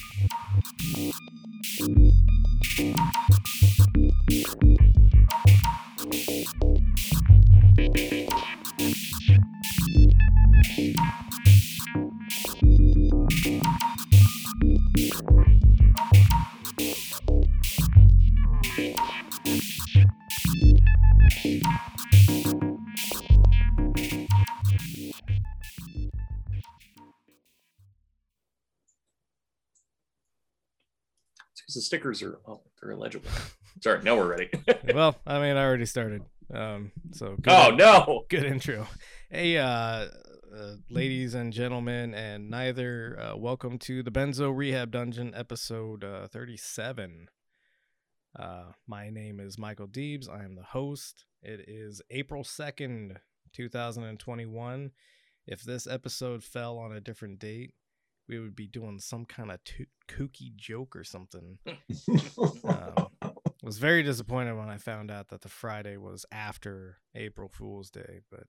Because the stickers are oh, they're illegible. Sorry, now we're ready. well, I mean, I already started. Um, so good, oh no! good intro. Hey, uh, uh, ladies and gentlemen, and neither, uh, welcome to the Benzo Rehab Dungeon, episode uh, 37. Uh, my name is Michael Deebs. I am the host. It is April 2nd, 2021. If this episode fell on a different date, we would be doing some kind of to- kooky joke or something. Um, was very disappointed when I found out that the Friday was after April Fool's Day, but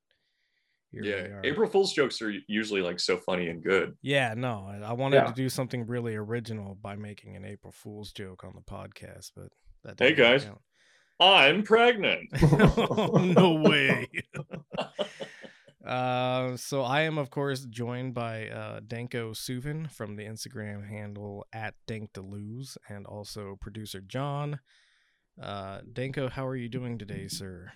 here we yeah, are. April Fool's jokes are usually like so funny and good. Yeah, no, I- wanted Yeah. to do something really original by making an April Fool's joke on the podcast, but that Hey, guys. out. I'm pregnant. no way. uh, so I am, of course, joined by uh, Danko Suvin from the Instagram handle at DankDeleuze and also producer John. Uh, Danko, how are you doing today, sir?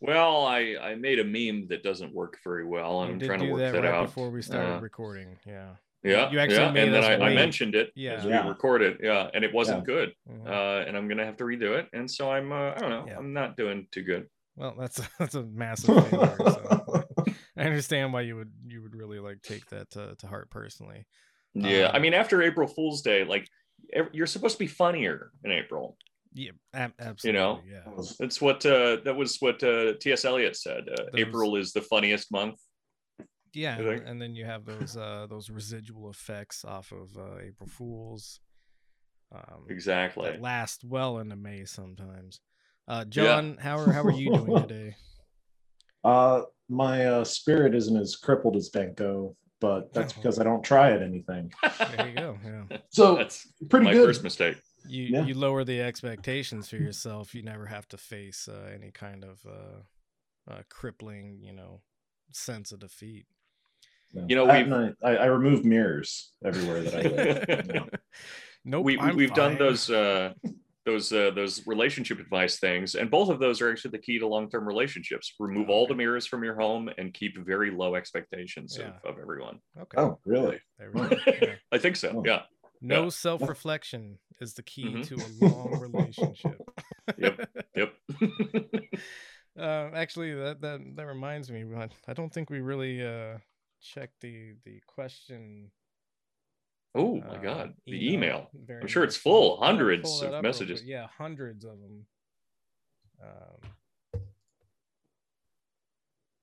Well, I I made a meme that doesn't work very well, and I'm trying to work that that, right out. before we started Uh, recording. Yeah. yeah, you actually yeah. made and then I, I mentioned it Yeah. as Yeah. we recorded. Yeah, and it wasn't Yeah. good. Mhm. Uh, and I'm gonna have to redo it. And so I'm uh, I don't know. Yeah. I'm not doing too good. Well, that's that's a massive failure. So I understand why you would you would really like take that to, to heart personally. Yeah, I Um, mean, after April Fool's Day, like you're supposed to be funnier in April. Yeah, ab- absolutely. know, yeah. That's what uh, that was what uh, T.S. Eliot said. Uh, Those- April is the funniest month. Yeah, and, and then you have those uh those residual effects off of uh, April Fools. Um, Exactly. that last well into May sometimes. Uh, John, how are how are you doing today? uh, my uh, spirit isn't as crippled as Benko, but that's because I don't try at anything. There you go. Yeah, So That's pretty my good. first mistake. you Yeah. you lower the expectations for yourself. You never have to face uh, any kind of uh, uh, crippling, you know, sense of defeat. You know, we've- and I, I, I remove mirrors everywhere that I live. no. nope, we, we I'm we've done those uh, those uh, those relationship advice things, and both of those are actually the key to long term relationships. Remove all the mirrors from your home and keep very low expectations Yeah. of, of everyone. Okay. Oh, really? There we go. Yeah. I think so. Oh. Yeah. No Yeah. self reflection is the key Mhm. to a long relationship. Yep. Yep. uh, actually, that that that reminds me. I- I don't think we really uh checked the the question. Oh my uh, God, the email. very I'm sure it's much. full. hundreds of messages. Yeah, hundreds of them. Um,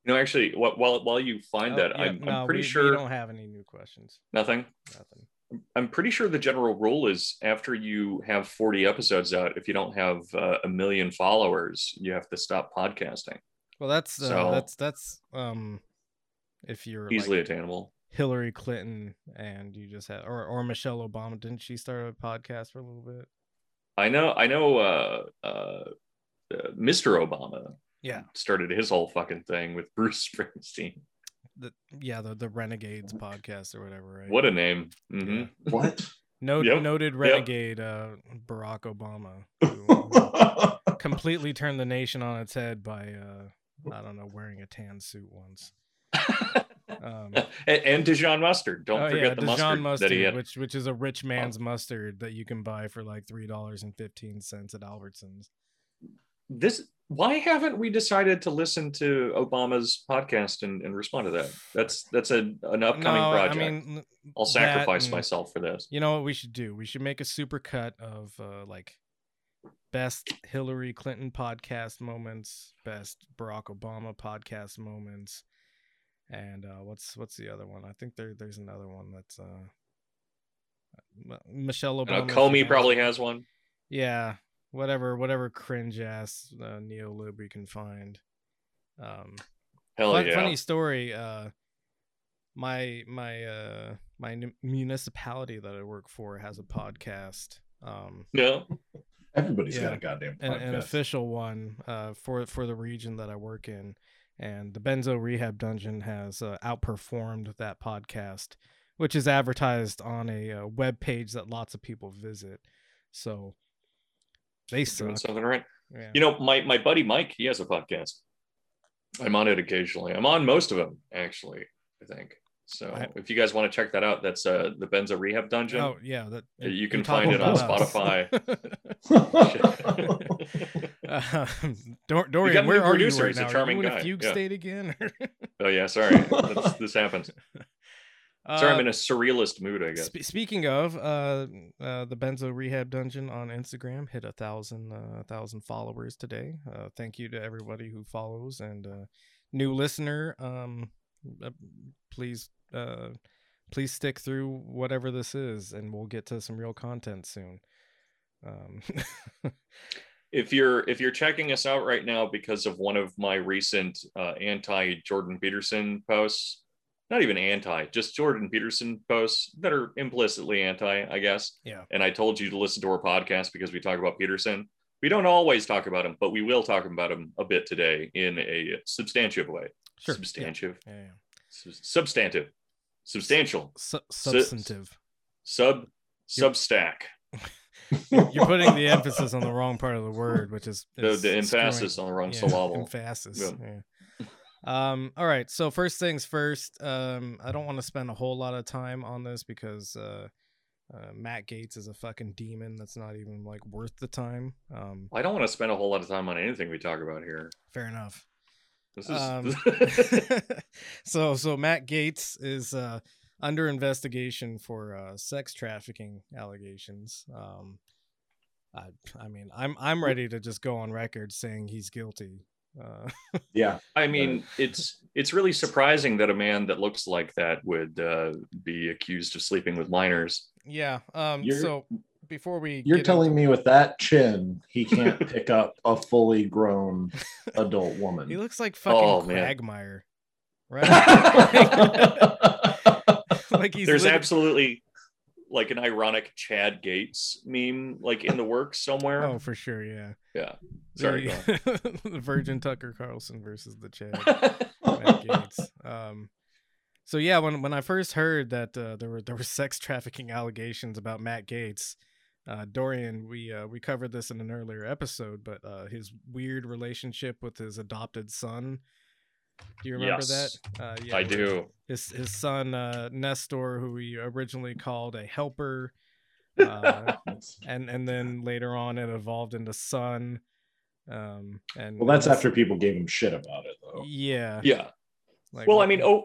You know, actually, wh- while while you find oh, that, yeah, I'm, no, I'm pretty we, sure we don't have any new questions. nothing. Nothing. I'm pretty sure the general rule is after you have 40 episodes out, if you don't have uh, a million followers, you have to stop podcasting. Well, that's uh, So- that's that's um, if you're Easily like, attainable. Hillary Clinton and you just had or or Michelle Obama. Didn't she start a podcast for a little bit? I know. I know. Uh, uh, uh, Mr. Obama Yeah. started his whole fucking thing with Bruce Springsteen. The yeah, the the Renegades podcast or whatever, right? What a name! hmm Yeah. What? No, Yep, noted yep. renegade uh, Barack Obama, who completely turned the nation on its head by uh, I don't know wearing a tan suit once. Um, and, and Dijon mustard. Don't oh forget yeah, the Dijon mustard, mustard, that he had. which which is a rich man's mustard that you can buy for like three dollars and fifteen cents at Albertsons. This. Why haven't we decided to listen to Obama's podcast and, and respond to that? That's that's a, an upcoming No, project. I mean, I'll sacrifice and- myself for this. You know what we should do? We should make a super cut of uh, like best Hillary Clinton podcast moments, best Barack Obama podcast moments, and uh, what's what's the other one? I think there there's another one that's uh, M- Michelle Uh, Obama. Comey should probably have- has one. Yeah, whatever whatever cringe ass uh, neo lib we can find. Um, Hell Fun- yeah. Funny story. Uh, my my uh my n- municipality that I work for has a podcast. Um, Yeah. Everybody's Yeah. got a goddamn an, an official one uh, for for the region that I work in, and the Benzo Rehab Dungeon has uh, outperformed that podcast, which is advertised on a uh, web page that lots of people visit. So they Doing something right. Yeah. You know, my my buddy Mike, he has a podcast. I'm on it occasionally. I'm on most of them, actually. I think. So if you guys want to check that out, that's uh the Benzo Rehab Dungeon. Oh yeah, that You you're can find it on us. Uh, Dor- Dorian, where are you right now? Are you in guy. a fugue Yeah. state again? oh yeah, sorry. That's, this happens. Sorry, I'm Uh, in a surrealist mood, I guess. Spe- speaking of uh, uh, the Benzo Rehab Dungeon on Instagram, hit a thousand uh, thousand followers today. Uh, thank you to everybody who follows and uh, new listener. Um, uh, please uh, please stick through whatever this is, and we'll get to some real content soon. Um, if you're if you're checking us out right now because of one of my recent uh, anti Jordan Peterson posts, not even anti, just Jordan Peterson posts that are implicitly anti, I guess. Yeah. And I told you to listen to our podcast because we talk about Peterson. We don't always talk about him, but we will talk about him a bit today in a substantive way. sure. Substantive. Yeah, yeah. Sub- substantive. Substantial. Su- substantive. Sub substack. You're putting the emphasis on the wrong part of the word, which is, The, the screwing- emphasis on the wrong Yeah, syllable. Emphasis. Yeah. Yeah. Um, all right. So first things first. Um, I don't want to spend a whole lot of time on this because uh, uh, Matt Gaetz is a fucking demon. That's not even like worth the time. Um, I don't want to spend a whole lot of time on anything we talk about here. fair enough. This is Um, so so Matt Gaetz is uh, under investigation for uh, sex trafficking allegations. Um, I I mean I'm I'm ready to just go on record saying he's guilty. Uh, yeah. I mean, it's it's really surprising that a man that looks like that would uh, be accused of sleeping with minors. yeah. Um. You're- so before we You're telling into- me with that chin, he can't pick up a fully grown adult woman he looks like fucking Oh, man. Quagmire, right? like he's There's lit- absolutely like an ironic Chad Gaetz meme, like in the works somewhere. Oh, for sure. Yeah. Yeah. Sorry. The, the Virgin Tucker Carlson versus the Chad. on. Gaetz. Um, so yeah, when when I first heard that uh, there were there were sex trafficking allegations about Matt Gaetz, uh, Dorian, we uh, we covered this in an earlier episode, but uh, his weird relationship with his adopted son. Do you remember Yes, that? Uh, yeah, I do. His his son uh, Nestor, who he originally called a helper, uh, and and then later on it evolved into son. Um, and well, that's after people gave him shit about it, though. Yeah. Yeah. Like, Well, I mean, oh,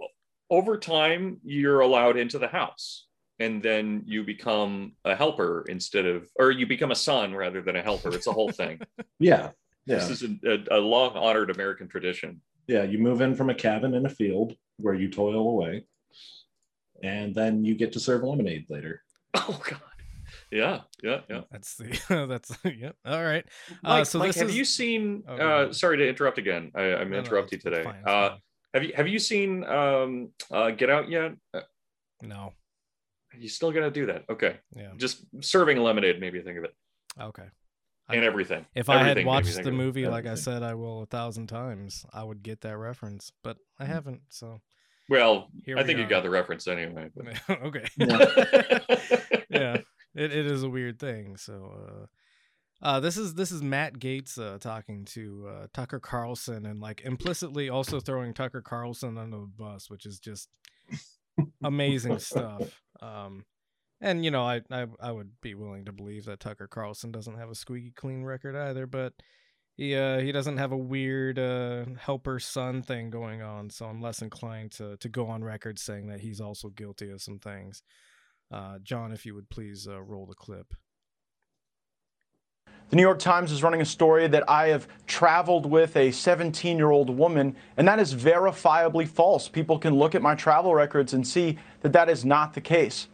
over time, you're allowed into the house, and then you become a helper instead of, or you become a son rather than a helper. It's a whole thing. Yeah. Yeah. This is a, a, a long honored American tradition. Yeah. You move in from a cabin in a field where you toil away, and then you get to serve lemonade later. Oh God. Yeah, yeah, yeah. That's the that's yeah. All right. Mike, Uh, so Mike, this have is- you seen? Oh, uh, sorry to interrupt again. I, I'm No, no, interrupting it's- it's today. fine, uh, have you have you seen um, uh, Get Out yet? Uh, No. You still gonna do that? Okay, Yeah. just serving lemonade made me think of it, Okay. I- and everything. If I had Everything made me watched the movie like I said I will a thousand times, I would get that reference, but I haven't. So Well, Here I we think you got the reference anyway. okay. Yeah. yeah. It, it is a weird thing. So uh uh, this is this is Matt Gaetz uh, talking to uh, Tucker Carlson and like implicitly also throwing Tucker Carlson under the bus, which is just amazing stuff. Um, and you know, I, I I would be willing to believe that Tucker Carlson doesn't have a squeaky clean record either, but he uh, he doesn't have a weird uh, helper son thing going on, so I'm less inclined to to go on record saying that he's also guilty of some things. Uh, John, if you would please uh, roll the clip. The New York Times is running a story that I have traveled with a 17 year old woman, and that is verifiably false. People can look at my travel records and see that that is not the case.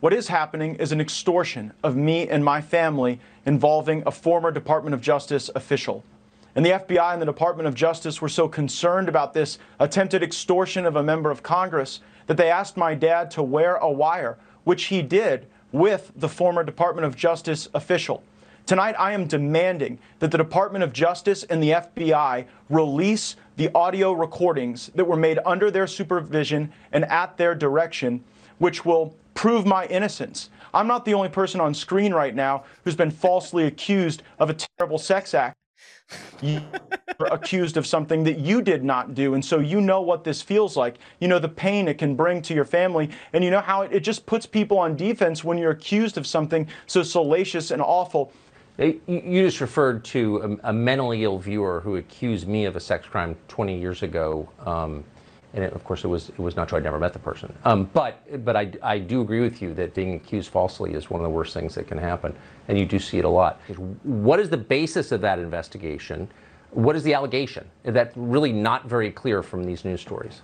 What is happening is an extortion of me and my family involving a former Department of Justice official. And the FBI and the Department of Justice were so concerned about this attempted extortion of a member of Congress that they asked my dad to wear a wire, which he did with the former Department of Justice official. Tonight, I am demanding that the Department of Justice and the FBI release the audio recordings that were made under their supervision and at their direction, which will prove my innocence. I'm not the only person on screen right now who's been falsely accused of a terrible sex act. You're accused of something that you did not do. And so you know what this feels like. You know the pain it can bring to your family. And you know how it, it just puts people on defense when you're accused of something so salacious and awful. You just referred to a, a, mentally ill viewer who accused me of a sex crime 20 years ago. Um, and it, of course, it was it was not true. I'd never met the person. Um, but but I, I do agree with you that being accused falsely is one of the worst things that can happen, and you do see it a lot. What is the basis of that investigation? What is the allegation? That's really not very clear from these news stories.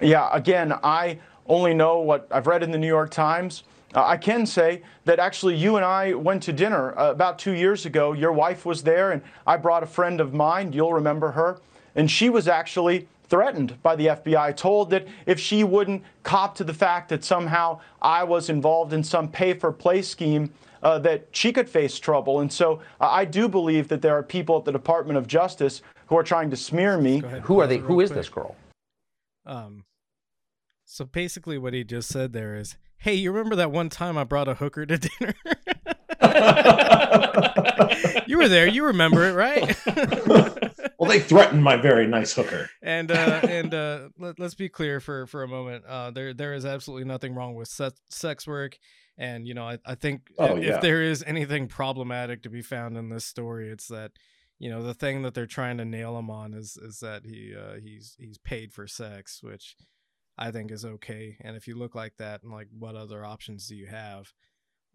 Yeah, again, I only know what I've read in the New York Times. Uh, I can say that actually you and I went to dinner uh, about two years ago. Your wife was there, and I brought a friend of mine. You'll remember her. And she was actually threatened by the FBI, told that if she wouldn't cop to the fact that somehow I was involved in some pay for play scheme, uh, that she could face trouble. And so uh, I do believe that there are people at the Department of Justice who are trying to smear me. Who are they? Who is this girl? Um, so basically, what he just said there is, "Hey, you remember that one time I brought a hooker to dinner?" you were there. You remember it, right? well, they threatened my very nice hooker. And uh, and uh, let, us be clear for for a moment. Uh, there there is absolutely nothing wrong with sex work. And you know, I, I think oh, if, yeah. if there is anything problematic to be found in this story, it's that you know the thing that they're trying to nail him on is is that he uh, he's he's paid for sex, which I think is okay. And if you look like that, and like what other options do you have?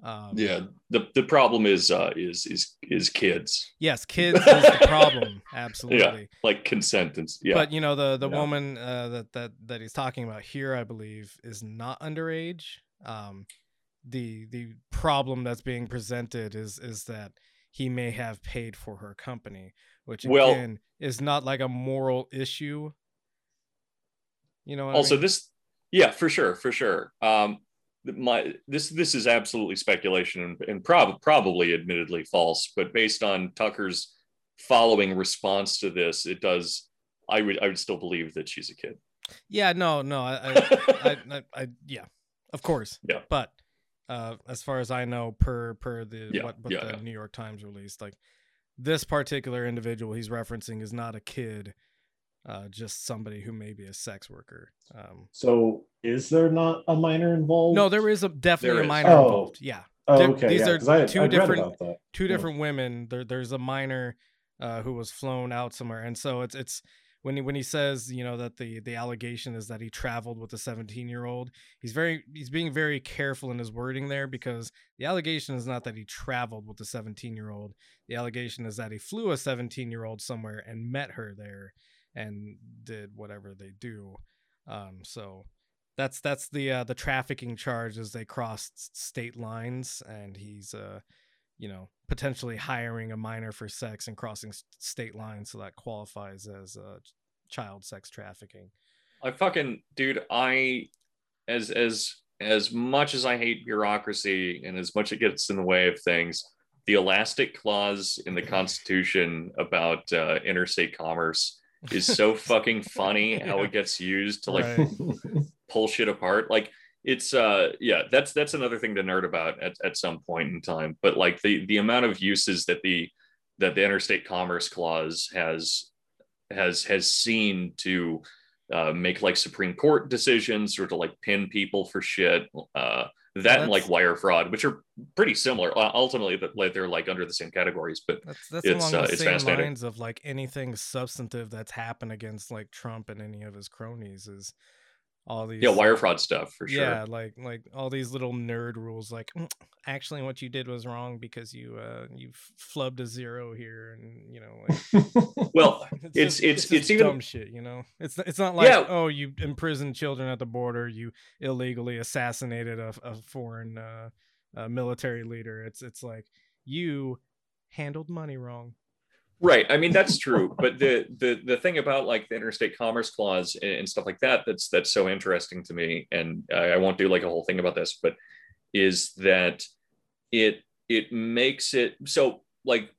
Um, yeah, the the problem is uh, is is is kids. Yes, kids is the problem. Absolutely. Yeah, like consent and yeah. But you know the the yeah. woman uh, that that that he's talking about here, I believe, is not underage. Um, the the problem that's being presented is is that he may have paid for her company, which again well, is not like a moral issue. You know. also, I mean? this yeah, for sure, for sure. Um, my this this is absolutely speculation and, and prob- probably admittedly false but based on tucker's following response to this it does i would i would still believe that she's a kid yeah no no i i, I, I, yeah of course yeah but uh as far as i know per per the yeah, what, what yeah, the yeah. new york times released like this particular individual he's referencing is not a kid uh, just somebody who may be a sex worker. Um, so, is there not a minor involved? No, there is a definitely a minor oh. involved. Yeah. Oh, okay. These yeah, are two different two different women. There, there's a minor uh, who was flown out somewhere, and so it's it's when he when he says you know that the the allegation is that he traveled with a 17 year old. He's very he's being very careful in his wording there because the allegation is not that he traveled with a 17 year old. The allegation is that he flew a 17 year old somewhere and met her there and did whatever they do. Um, so that's that's the uh, the trafficking charge as they crossed state lines, and he's uh, you know potentially hiring a minor for sex and crossing state lines, so that qualifies as uh, child sex trafficking. I fucking dude, I as as as much as I hate bureaucracy and as much it gets in the way of things, the elastic clause in the Constitution about uh, interstate commerce is so fucking funny how it gets used to like right. pull shit apart. Like it's uh yeah, that's that's another thing to nerd about at, at some point in time. But like the the amount of uses that the that the interstate commerce clause has has has seen to uh, make like Supreme Court decisions or to like pin people for shit. Uh, that and like wire fraud, which are pretty similar. Ultimately, but like they're like under the same categories. But that's, that's it's along the uh, same lines of like anything substantive that's happened against like Trump and any of his cronies is all these yeah wire fraud stuff for sure. Yeah like like all these little nerd rules like mm, actually what you did was wrong because you uh you flubbed a zero here and you know like, well it's it's, just, it's, it's, it's even dumb shit you know? It's it's not like yeah. oh you imprisoned children at the border you illegally assassinated a, a foreign uh, uh, military leader. It's it's like you handled money wrong Right. I mean that's true, but the the the thing about like the interstate commerce clause and, stuff like that that's that's so interesting to me, and I, I won't do like a whole thing about this, but is that it it makes it so like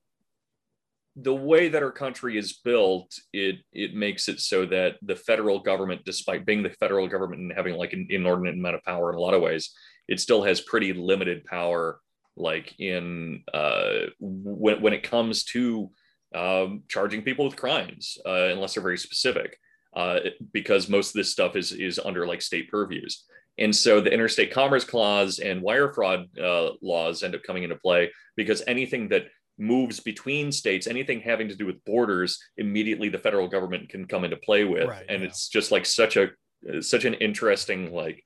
the way that our country is built, it it makes it so that the federal government, despite being the federal government and having like an inordinate amount of power in a lot of ways, it still has pretty limited power, like in uh, when when it comes to um, charging people with crimes, uh, unless they're very specific, uh, because most of this stuff is is under like state purviews. And so the interstate commerce clause and wire fraud uh, laws end up coming into play because anything that moves between states, anything having to do with borders, immediately the federal government can come into play with, Right, and yeah. it's just like such a such an interesting like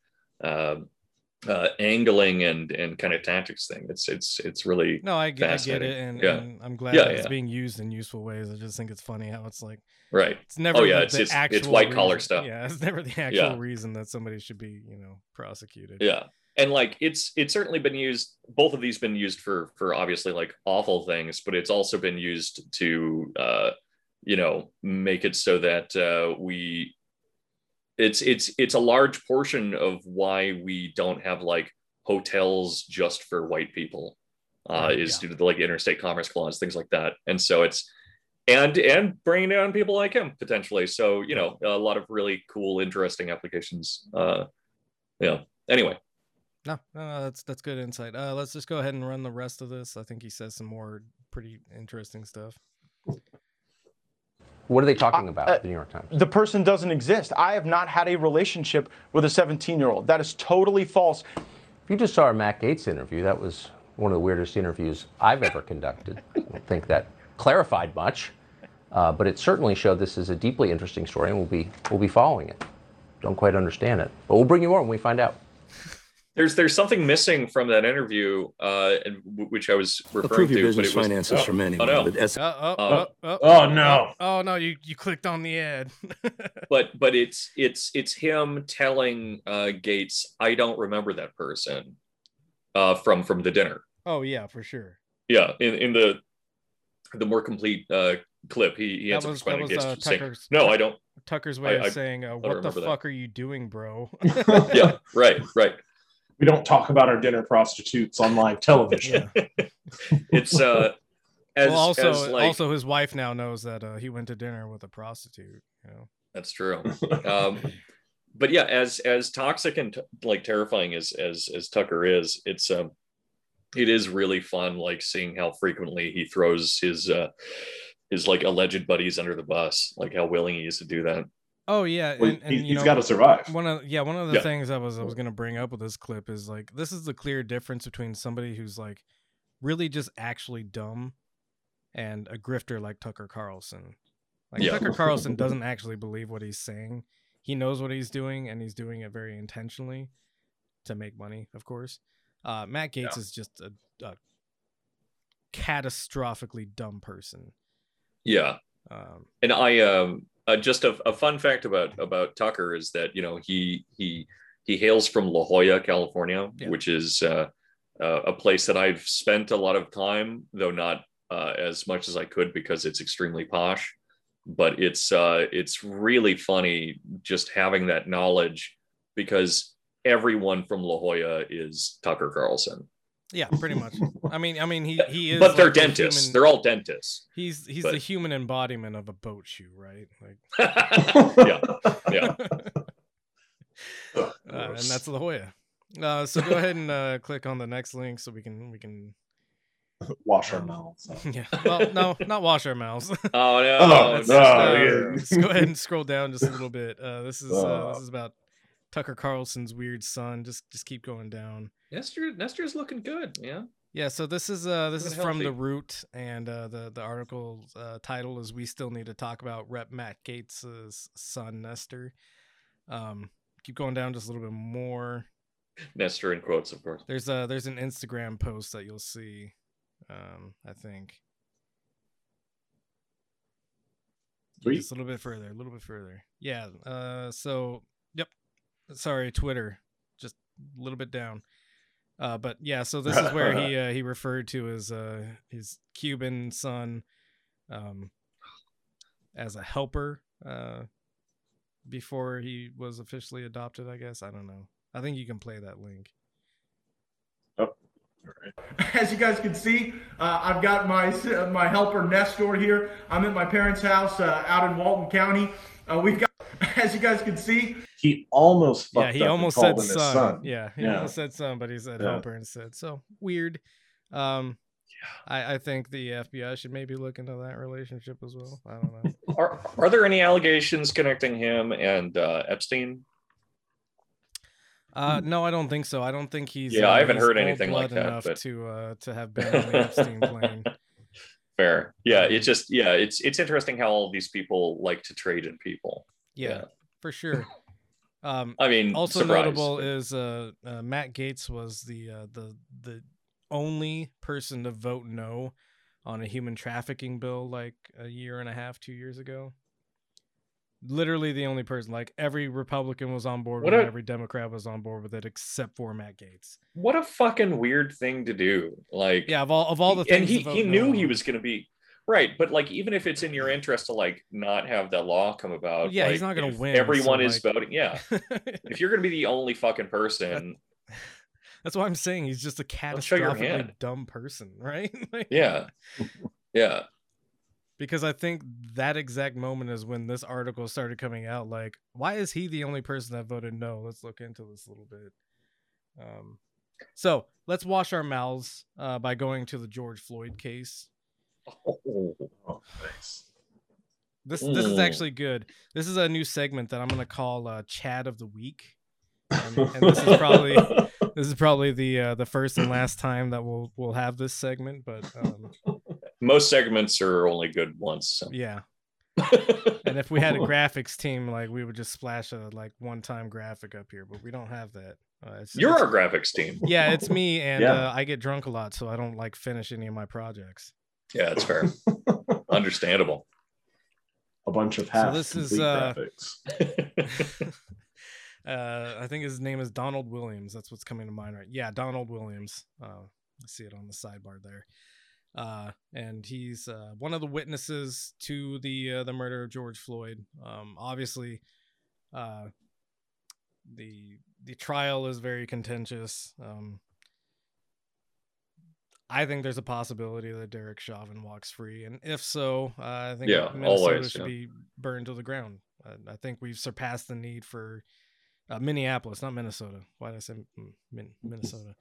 uh, angling and and kind of tactics thing. It's it's it's really No, I get, I get it, and, Yeah. and I'm glad Yeah, it's yeah. being used in useful ways. I just think it's funny how it's like right. it's never. Oh, yeah, it's- it's- it's white-collar stuff. Yeah, it's never the actual reason that somebody should be, you know, prosecuted. yeah and like it's it's certainly been used both of these been used for for obviously like awful things but it's also been used to uh you know make it so that uh we it's it's it's a large portion of why we don't have like hotels just for white people uh is due to the like interstate commerce clause things like that and so it's and and bringing down people like him potentially so you know a lot of really cool interesting applications uh yeah anyway No, no, no, that's that's good insight. Uh, let's just go ahead and run the rest of this. I think he says some more pretty interesting stuff. What are they talking about? uh, the New York Times. The person doesn't exist. I have not had a relationship with a 17 year old. That is totally false. If you just saw our Matt Gaetz interview, that was one of the weirdest interviews I've ever conducted. I don't think that clarified much, uh, but it certainly showed this is a deeply interesting story, and we'll be we'll be following it. Don't quite understand it, but we'll bring you more when we find out. There's there's something missing from that interview uh and w- which i was referring Approve your to business but it was finances oh, from anyone. oh, no. but as- Uh, oh, Uh, oh, oh, oh, no. Oh, no, you you clicked on the ad. but but it's it's it's him telling uh Gaetz i don't remember that person uh from from the dinner oh yeah, for sure. yeah in in the the more complete uh clip he, he ends up was- that responding to was, Gaetz uh, just saying, no i don't Tucker's way I- of I- saying, uh, "What the remember that. fuck are you doing, bro?" yeah right right We don't talk about our dinner prostitutes on live television. yeah. it's uh as, well, also, as like also, his wife now knows that uh, he went to dinner with a prostitute. You know. That's true. Um, but yeah, as as toxic and t- like terrifying as as as Tucker is, it's um, it is really fun, like seeing how frequently he throws his uh his like alleged buddies under the bus, like how willing he is to do that. Oh yeah, Well, and, and he's, he's got to survive. one of yeah one of the Yeah. things I was I was gonna bring up with this clip is like this is the clear difference between somebody who's like really just actually dumb and a grifter like Tucker Carlson. Like Yeah. Tucker Carlson doesn't actually believe what he's saying. He knows what he's doing and he's doing it very intentionally to make money, of course. Uh, Matt Gaetz is just a, a catastrophically dumb person. Yeah, Um, and I um uh, just a, a fun fact about about Tucker is that you know he he he hails from La Jolla, California, Yeah. which is uh, uh, a place that I've spent a lot of time, though not uh, as much as I could because it's extremely posh. But it's uh, it's really funny just having that knowledge because everyone from La Jolla is Tucker Carlson, yeah, pretty much. I mean, I mean, he he is. but they're like dentists. human- They're all dentists. He's he's but- the human embodiment of a boat shoe, right? Like, yeah, yeah. Uh, and that's La Jolla. Uh, so go ahead and uh, click on the next link so we can we can wash our mouths. yeah. Well, no, not wash our mouths. Oh no! Oh, Let's no, uh, yeah. just go ahead and scroll down just a little bit. Uh, this is uh, Uh. this is about Tucker Carlson's weird son. Just just keep going down. Nestor, Nestor's looking good. Yeah. Yeah, so this is uh this is Looking from the root, and uh, the the article uh, title is "We Still Need to Talk About Rep Matt Gaetz's son Nestor." Um, keep going down just a little bit more. Nestor in quotes, of course. There's a there's an Instagram post that you'll see. Um, I think Sweet. just a little bit further, a little bit further. Yeah. Uh, so yep. Sorry, Twitter, just a little bit down. Uh, but yeah, so this is where he uh, he referred to his uh his Cuban son, um, as a helper uh, before he was officially adopted. I guess I don't know. I think you can play that link. As you guys can see, uh, I've got my my helper Nestor here. I'm at my parents' house uh, out in Walton County. Uh, we've got, as you guys can see, He almost yeah, he up almost said called him son. son. Yeah, he Yeah. almost said son, but he said Yeah. helper instead. So weird. Um, I, I think the FBI should maybe look into that relationship as well. I don't know. Are are there any allegations connecting him and uh, Epstein? Uh, no, I don't think so. I don't think he's. Yeah, uh, I haven't heard anything like that, enough but- to uh, to have been on the Epstein plane. Fair. Yeah, it's just yeah, it's it's interesting how all these people like to trade in people. Yeah, Yeah. for sure. Um, I mean, also surprise. notable is uh, uh, Matt Gaetz was the uh, the the only person to vote no on a human trafficking bill like a year and a half, two years ago. Literally the only person. Like every Republican was on board What with it, every Democrat was on board with it, except for Matt Gaetz. what a fucking weird thing to do. Like Yeah, of all of all the and things, he to he no knew he on. was going to be right, but like even if it's in your interest to like not have that law come about, Yeah, he's not gonna win, Everyone so, is like- voting. Yeah, if you're going to be the only fucking person, That's why I'm saying he's just a Let's show your catastrophically dumb person, right? Like- yeah, yeah, because I think that exact moment is when this article started coming out. Like, why is he the only person that voted no? Let's look into this a little bit. Um, so let's wash our mouths uh, by going to the George Floyd case. Oh, nice. This this is Mm. actually good. This is a new segment that I'm gonna call uh, Chad of the Week, and, and this is probably this is probably the uh, the first and last time that we'll we'll have this segment. But um, most segments are only good once. so. yeah, And if we had a graphics team, like we would just splash a like one time graphic up here, but we don't have that. Uh, it's, You're it's- our graphics team. yeah, it's me, and Yeah. uh, I get drunk a lot, so I don't like finish any of my projects. Yeah, that's fair. Understandable. a bunch of half So this is, uh, graphics. uh, I think his name is Donald Williams. That's what's coming to mind, right? Yeah, Donald Williams. Uh, I see it on the sidebar there. Uh, and he's uh, one of the witnesses to the uh, the murder of George Floyd. Um, obviously, uh, the the trial is very contentious. Um, I think there's a possibility that Derek Chauvin walks free, and if so, uh, I think Yeah, Minnesota always, should yeah. be burned to the ground. I, I think we've surpassed the need for uh, Minneapolis, not Minnesota. Why did I say Min- Minnesota?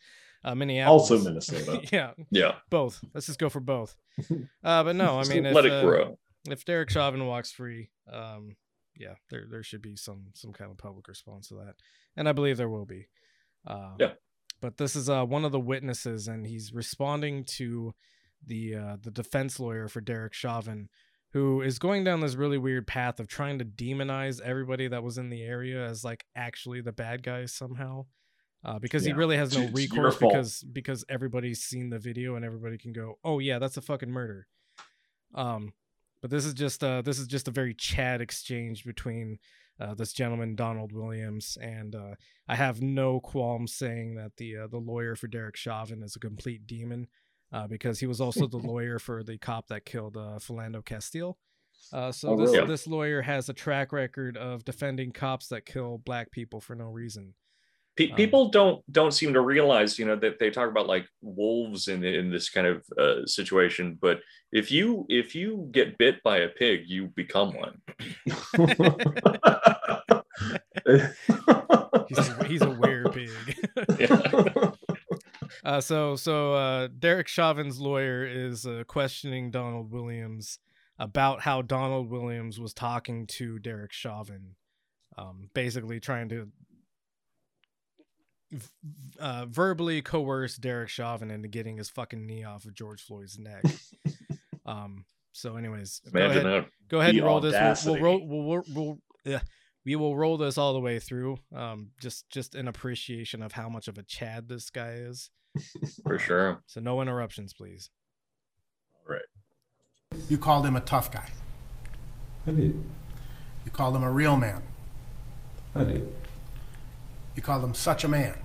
Uh, Minneapolis. Also Minnesota. yeah, yeah. both. Let's just go for both. Uh, but no, I mean, let if, it uh, grow. if Derek Chauvin walks free, um, yeah, there there should be some some kind of public response to that, and I believe there will be. Uh, Yeah. But this is uh, one of the witnesses, and he's responding to the uh, the defense lawyer for Derek Chauvin, who is going down this really weird path of trying to demonize everybody that was in the area as like actually the bad guys somehow. Uh, because he really has no It's recourse because because everybody's seen the video and everybody can go, oh yeah, that's a fucking murder. Um, but this is just uh this is just a very Chad exchange between uh, this gentleman Donald Williams and uh, I have no qualms saying that the uh, the lawyer for Derek Chauvin is a complete demon uh, because he was also the lawyer for the cop that killed uh, Philando Castile. Uh, so Oh, this really? this lawyer has a track record of defending cops that kill black people for no reason. Pe- um, people don't don't seem to realize, you know, that they talk about like wolves in in this kind of uh, situation. But if you if you get bit by a pig, you become one. He's a, he's a werepig. Yeah. Uh, so so uh, Derek Chauvin's lawyer is uh, questioning Donald Williams about how Donald Williams was talking to Derek Chauvin, um, basically trying to v- uh, verbally coerce Derek Chauvin into getting his fucking knee off of George Floyd's neck. um. So, anyways, go ahead, go ahead and roll this. We'll, we'll roll. We'll, we'll, we'll yeah, we will roll this all the way through. Um, just just an appreciation of how much of a Chad this guy is. For sure. So no interruptions, please. All right. You called him a tough guy. I did. You called him a real man. I did. You called him such a man.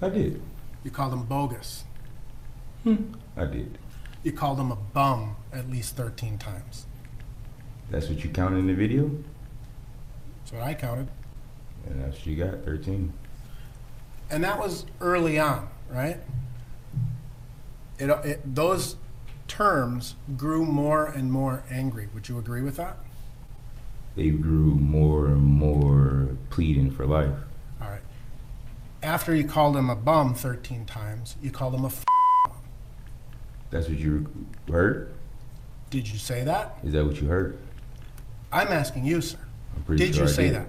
I did. You called him bogus. Hmm. I did. You called him a bum at least 13 times. That's what you counted in the video? That's what I counted. And that's what you got, 13. And that was early on, right? It, it, those terms grew more and more angry. Would you agree with that? They grew more and more pleading for life. All right. After you called him a bum 13 times, you called him a f- That's what you heard? Did you say that? Is that what you heard? I'm asking you, sir. I'm pretty Did sure you I say did. that?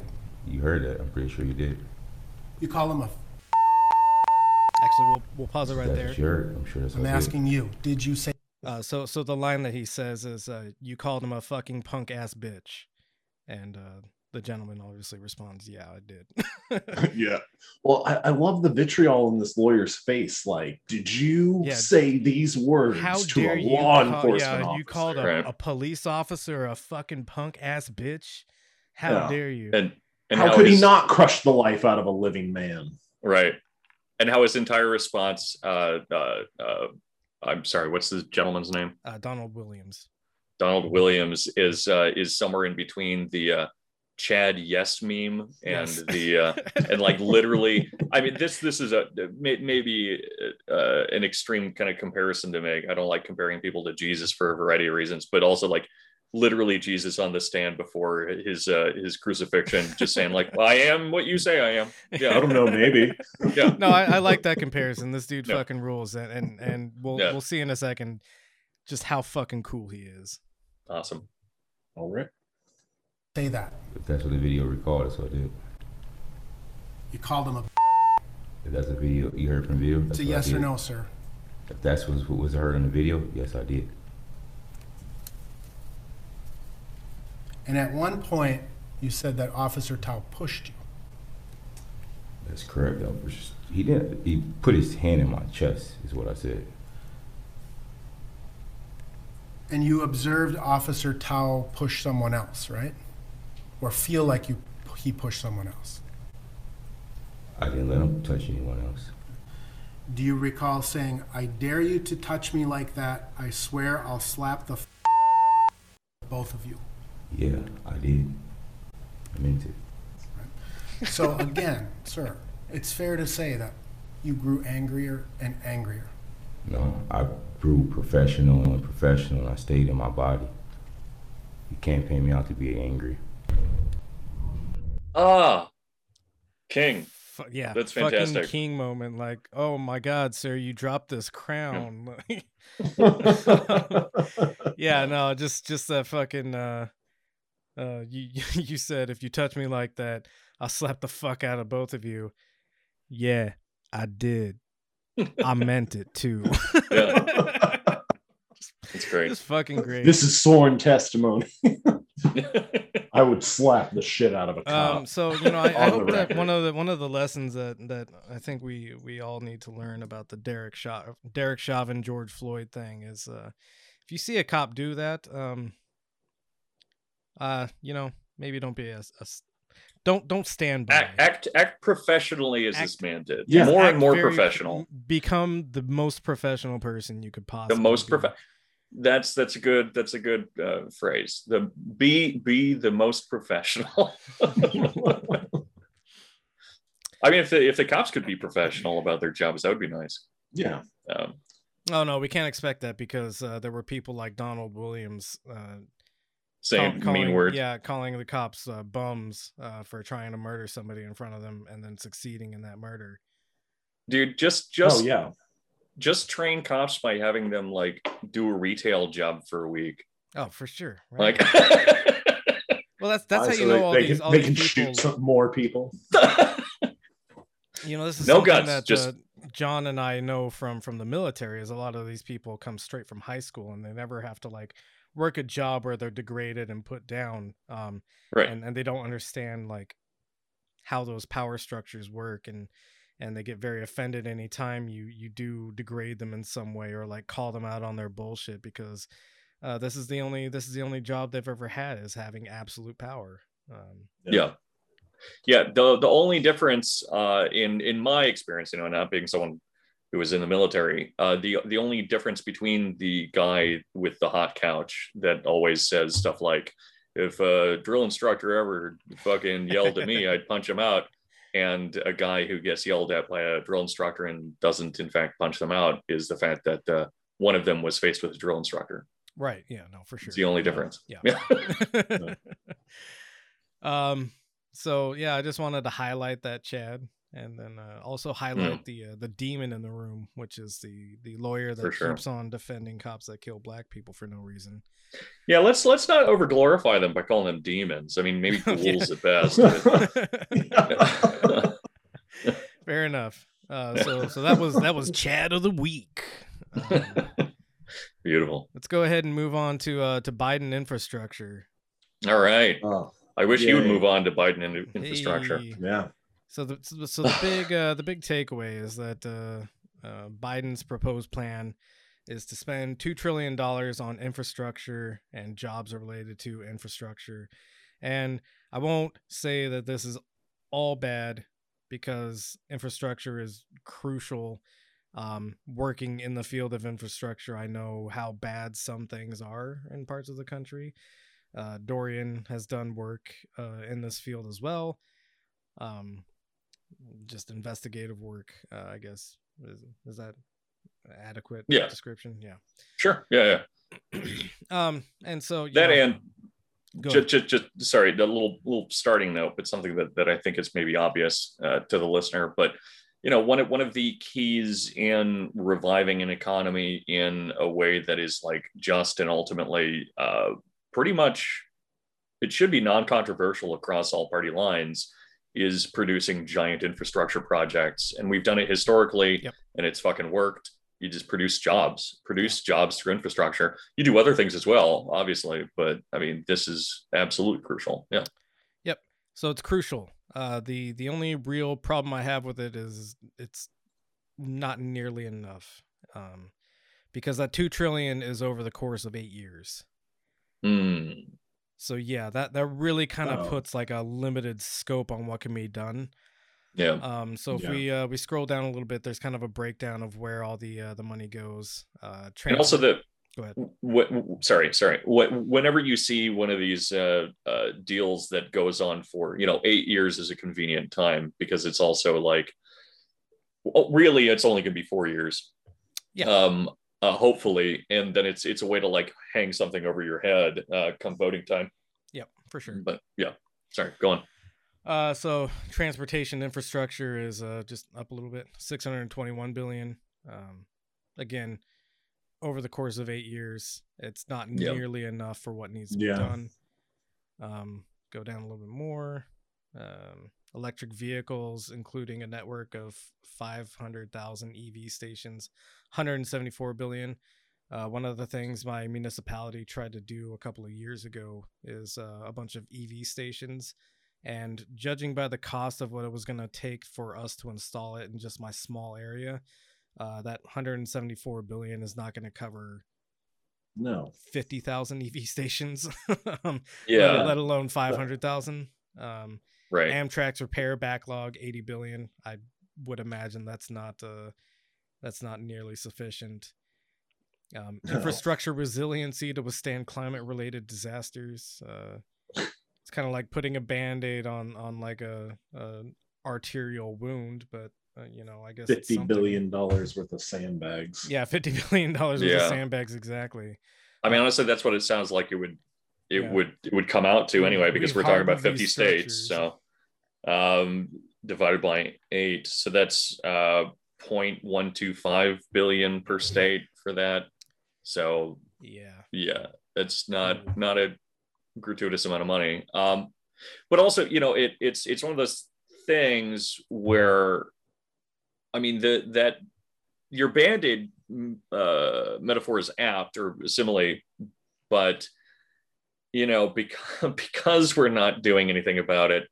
You heard that. I'm pretty sure you did. You call him a f- Actually, we'll we'll pause it right that's there. what you heard. I'm sure that's I'm what I did. asking you. Did you say Uh, so so the line that he says is, uh, "You called him a fucking punk ass bitch," and uh, the gentleman obviously responds, "Yeah, I did." yeah. Well, I, I love the vitriol in this lawyer's face. Like, did you Yeah. say these words How to dare a you? law call- enforcement yeah, officer? you called a, Right. a police officer a fucking punk ass bitch. How Yeah. dare you? And and how, could he not crush the life out of a living man? Right. And how his entire response, uh, uh, uh, I'm sorry, what's the gentleman's name? Uh, Donald Williams. Donald Williams is uh, is somewhere in between the uh, Chad Yes meme and Yes. the uh, and like literally. I mean, this this is a maybe uh, an extreme kind of comparison to make. I don't like comparing people to Jesus for a variety of reasons, but also like literally Jesus on the stand before his uh, his crucifixion, just saying like, "I am what you say I am." Yeah, I don't know, maybe. Yeah. No, I, I like that comparison. This dude Yeah. fucking rules, and and, and we'll Yeah. we'll see in a second just how fucking cool he is. Awesome. All right. Say that? If that's what the video recorded, so I did. You called him a If that's a video you heard from video, It's a yes or no, sir. If that's what was, what was heard in the video, yes, I did. And at one point, you said that Officer Thao pushed you. That's correct. He didn't. He put his hand in my chest. Is what I said. And you observed Officer Thao push someone else, right? Or feel like you he pushed someone else. I didn't let him touch anyone else. Do you recall saying, I dare you to touch me like that. I swear I'll slap the f- both of you. Yeah, I did. I meant it. So again, sir, it's fair to say that you grew angrier and angrier. No, I grew professional and professional. And I stayed in my body. You can't pay me out to be angry. Ah, King. Fu- yeah, That's fucking fantastic. king moment. Like, oh my god, sir, you dropped this crown. yeah, no, just just that fucking. uh uh, you you said if you touch me like that, I'll slap the fuck out of both of you. Yeah, I did. I meant it too. It's great. It's fucking great. This is sworn testimony. I would slap the shit out of a cop. Um, so you know, I, I On hope that one of the one of the lessons that that I think we we all need to learn about the Derek Shaw, Derek Chauvin George Floyd thing is, uh, if you see a cop do that, um, uh, you know, maybe don't be a, a s- don't don't stand by. act, act act professionally as this man did. Yeah. more Act and more very- professional. Become the most professional person you could possibly. The most be. prof. That's that's a good that's a good uh, phrase. The be be the most professional. I mean, if the if the cops could be professional about their jobs, that would be nice. yeah. Um, Oh no, we can't expect that because uh, there were people like Donald Williams uh, saying call- calling, mean words. Yeah, calling the cops uh, bums uh, for trying to murder somebody in front of them and then succeeding in that murder. Dude, just just oh yeah. just train cops by having them like do a retail job for a week. Oh, for sure. Right? Like well, that's that's Uh, how you know all they these can, all they these can people. shoot some more people. You know, this is No something guns, that just- uh, John and I know from from the military. Is a lot of these people come straight from high school and they never have to like work a job where they're degraded and put down. Um, right. and and they don't understand like how those power structures work and and they get very offended anytime you you do degrade them in some way or like call them out on their bullshit because uh, this is the only this is the only job they've ever had is having absolute power um, yeah yeah the the only difference uh in in my experience you know not being someone who was in the military. Uh, the the only difference between the guy with the hot couch that always says stuff like, "If a drill instructor ever fucking yelled at me, I'd punch him out," and a guy who gets yelled at by a drill instructor and doesn't in fact punch them out is the fact that uh, one of them was faced with a drill instructor. Right. Yeah. No, for sure. It's the only difference. Yeah. um. So yeah, I just wanted to highlight that, Chad, and then uh, also highlight the uh, the demon in the room, which is the the lawyer that For sure. keeps on defending cops that kill black people for no reason. Yeah, let's let's not over glorify them by calling them demons. I mean, maybe Yeah. ghouls at best. but- Fair enough. Uh, so so that was that was Chad of the week. Um, Beautiful. let's go ahead and move on to uh, to Biden infrastructure. All right. Oh, I wish you would move on to Biden in- infrastructure. Hey. yeah. So the so the- so the big uh, the big takeaway is that uh, uh, Biden's proposed plan is to spend two trillion dollars on infrastructure and jobs are related to infrastructure, and I won't say that this is all bad because infrastructure is crucial. Um, working in the field of infrastructure, I know how bad some things are in parts of the country. Uh, Dorian has done work uh, in this field as well. Um, just investigative work, uh, I guess. Is, is that adequate Yeah. description? Yeah. Sure. Yeah, yeah. Um, and so That know- and just, just, just sorry, the little little starting note, but something that, that I think is maybe obvious uh, to the listener. But you know, one of one of the keys in reviving an economy in a way that is like just and ultimately uh, pretty much it should be non-controversial across all party lines is producing giant infrastructure projects and we've done it historically Yep. and it's fucking worked you just produce jobs produce jobs through infrastructure you do other things as well obviously but i mean this is absolutely crucial yeah Yep. So it's crucial. Uh, the the only real problem I have with it is it's not nearly enough. Um, because that two trillion is over the course of eight years. Hmm. So yeah, that that really kind of Oh. puts like a limited scope on what can be done. yeah Um, so if Yeah. we uh, we scroll down a little bit, there's kind of a breakdown of where all the uh, the money goes. Uh, and also the Go ahead. what sorry sorry what whenever you see one of these uh, uh, deals that goes on for you know eight years is a convenient time because it's also like well, really it's only going to be four years Yeah. um uh, hopefully and then it's it's a way to like hang something over your head uh come voting time Yep, for sure. but yeah sorry go on Uh, so transportation infrastructure is uh just up a little bit, 621 billion. Um, again, over the course of eight years, it's not Yeah. nearly enough for what needs to Yeah. be done. Um, go down a little bit more. Um, electric vehicles, including a network of 500,000 EV stations, 174 billion. Uh, one of the things my municipality tried to do a couple of years ago is uh, a bunch of EV stations. And judging by the cost of what it was going to take for us to install it in just my small area, uh, that 174 billion is not going to cover No. 50,000 EV stations, um, yeah let, let alone 500,000. Um, right Amtrak's repair backlog 80 billion. I would imagine that's not uh that's not nearly sufficient. Um, No. Infrastructure resiliency to withstand climate related disasters. Uh, it's kind of like putting a band-aid on on like a, a arterial wound, but uh, you know, I guess it's Fifty billion dollars worth of sandbags. Yeah, 50 billion dollars worth of sandbags exactly. i mean honestly that's what it sounds like it would it Yeah. would it would come out to anyway because we we're talking about 50 states so um divided by eight. So that's uh 0.125 billion per state for that. So Yeah. yeah it's not not a gratuitous amount of money. Um but also you know it it's it's one of those things where i mean the that your band-aid mm, uh metaphor is apt or simile but you know because because we're not doing anything about it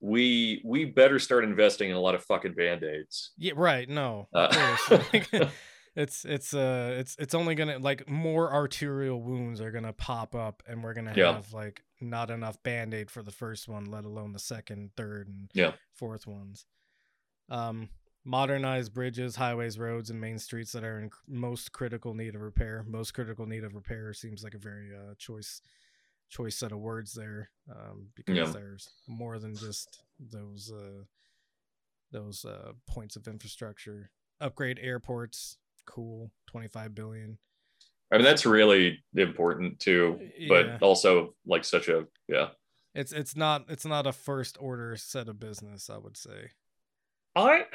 we we better start investing in a lot of fucking band-aids Yeah, right. No, Uh, of course. Like, it's it's uh it's it's only gonna like more arterial wounds are gonna pop up, and we're gonna Yeah. have like not enough band aid for the first one, let alone the second, third, and Yeah. fourth ones. Um, modernize bridges, highways, roads, and main streets that are in most critical need of repair. Most critical need of repair seems like a very uh, choice choice set of words there, um, because Yeah. there's more than just those uh, those uh, points of infrastructure. Upgrade airports, cool, twenty five billion. I mean, that's really important too, but Yeah. also like such a yeah. It's it's not it's not a first order set of business, I would say. I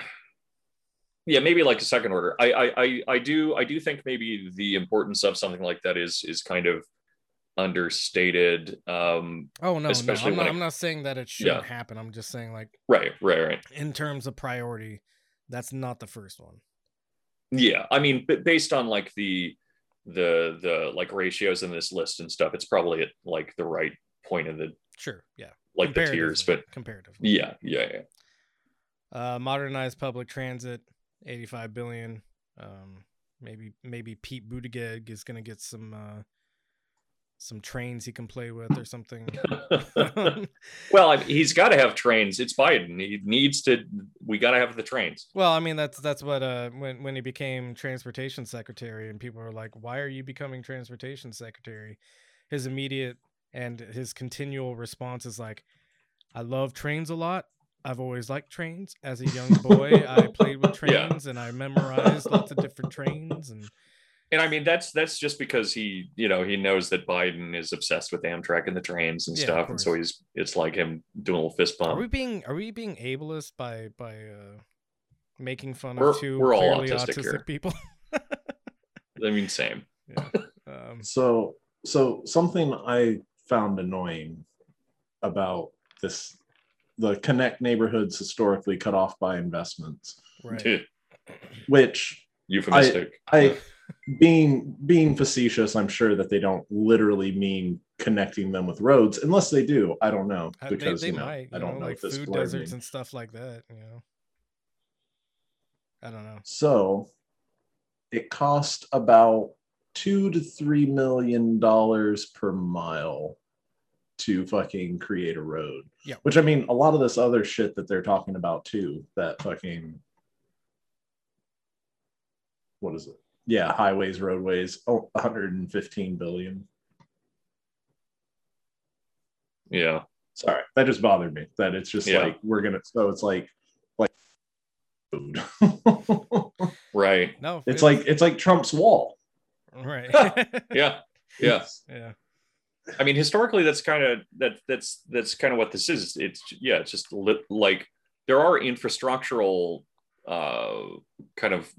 yeah, maybe like a second order. I, I I I do I do think maybe the importance of something like that is is kind of understated. Um, Oh no, Especially no, I'm not, it- I'm not saying that it shouldn't Yeah. happen. I'm just saying like right, right, right. in terms of priority, that's not the first one. Yeah, I mean, b- based on like the the the like ratios in this list and stuff, it's probably at like the right point of the Sure, yeah. like the tiers, but comparatively. yeah, yeah, yeah. Uh, modernized public transit, 85 billion. Um, maybe maybe Pete Buttigieg is gonna get some uh, some trains he can play with or something. well, I, he's got to have trains. It's Biden. He needs to. We got to have the trains. well, I mean that's that's what uh when when he became transportation secretary and people were like, "Why are you becoming transportation secretary?" His immediate and his continual response is like, "I love trains a lot. I've always liked trains. As a young boy, I played with Yeah. trains and I memorized lots of different trains and And I mean, that's that's just because he, you know, he knows that Biden is obsessed with Amtrak and the trains and Yeah, stuff, and so he's it's like him doing a little fist Are bump. we being are we being ableist by by uh making fun We're- of 2 we're all autistic autistic, here. people? I mean, same. yeah. Um, So, so something I found annoying about this, the connect neighborhoods historically cut off by investments, right. which Euphemistic. I, being being facetious, I'm sure that they don't literally mean connecting them with roads, unless they do. I don't know Uh, they because they you know, might, I don't know, know, like this food deserts and stuff like that, you know. I don't know. So it cost about two to three million dollars per mile to fucking create a road. Yeah. Which I mean, a lot of this other shit that they're talking about too, that fucking what is it? Yeah, highways, roadways, oh, 115 billion. yeah. Sorry, that just bothered me. That it's just Yeah. like we're gonna so it's like like food. Right. No, it's like it's like Trump's wall. right. Yeah. Yeah. yeah. I mean, historically, that's kind of that. That's that's kind of what this is. It's yeah. It's just li- like there are infrastructural uh, kind of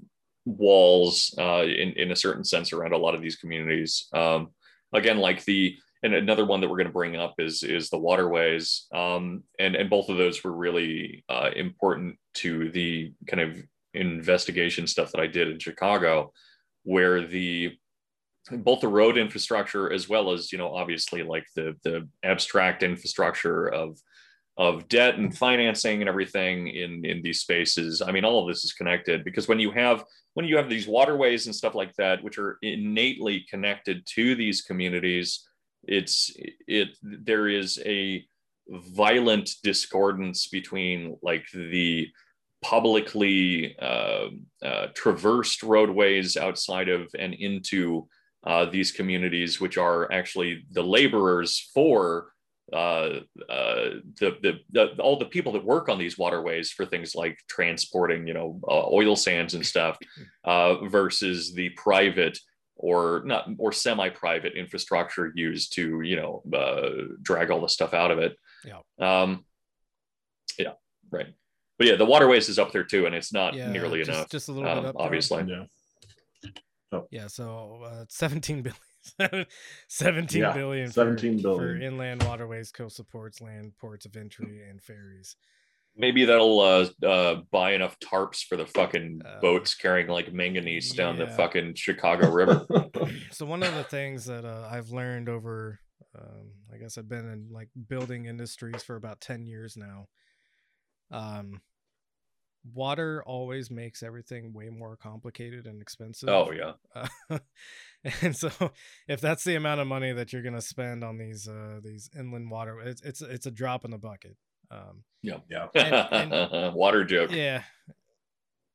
walls uh, in in a certain sense around a lot of these communities. Um, again, like the and another one that we're going to bring up is is the waterways, um, and and both of those were really uh, important to the kind of investigation stuff that I did in Chicago, where the both the road infrastructure as well as you know obviously like the the abstract infrastructure of of debt and financing and everything in in these spaces. I mean all of this is connected because when you have when you have these waterways and stuff like that which are innately connected to these communities it's it there is a violent discordance between like the publicly uh, uh, traversed roadways outside of and into uh, these communities, which are actually the laborers for uh, uh, the, the, the all the people that work on these waterways for things like transporting, you know, uh, oil sands and stuff, uh, versus the private or not or semi-private infrastructure used to, you know, uh, drag all the stuff out of it. Yeah. Um, yeah. Right. But yeah, the waterways is up there too, and it's not Yeah, nearly just, enough. Just a little um, bit up there. obviously. Yeah. Yeah, so uh, 17 billion. 17 Yeah, billion for, 17 for billion. inland waterways, coastal ports, land ports of entry, and ferries. Maybe that'll uh, uh, buy enough tarps for the fucking Uh, boats carrying like manganese down the fucking Chicago River. so one of the things that uh, I've learned over, um, I guess I've been in like building industries for about ten years now. Um, water always makes everything way more complicated and expensive. oh yeah, Uh, and so if that's the amount of money that you're gonna spend on these uh these inland water, it's it's it's a drop in the bucket. Um, yeah, Yeah. And- Water joke. yeah,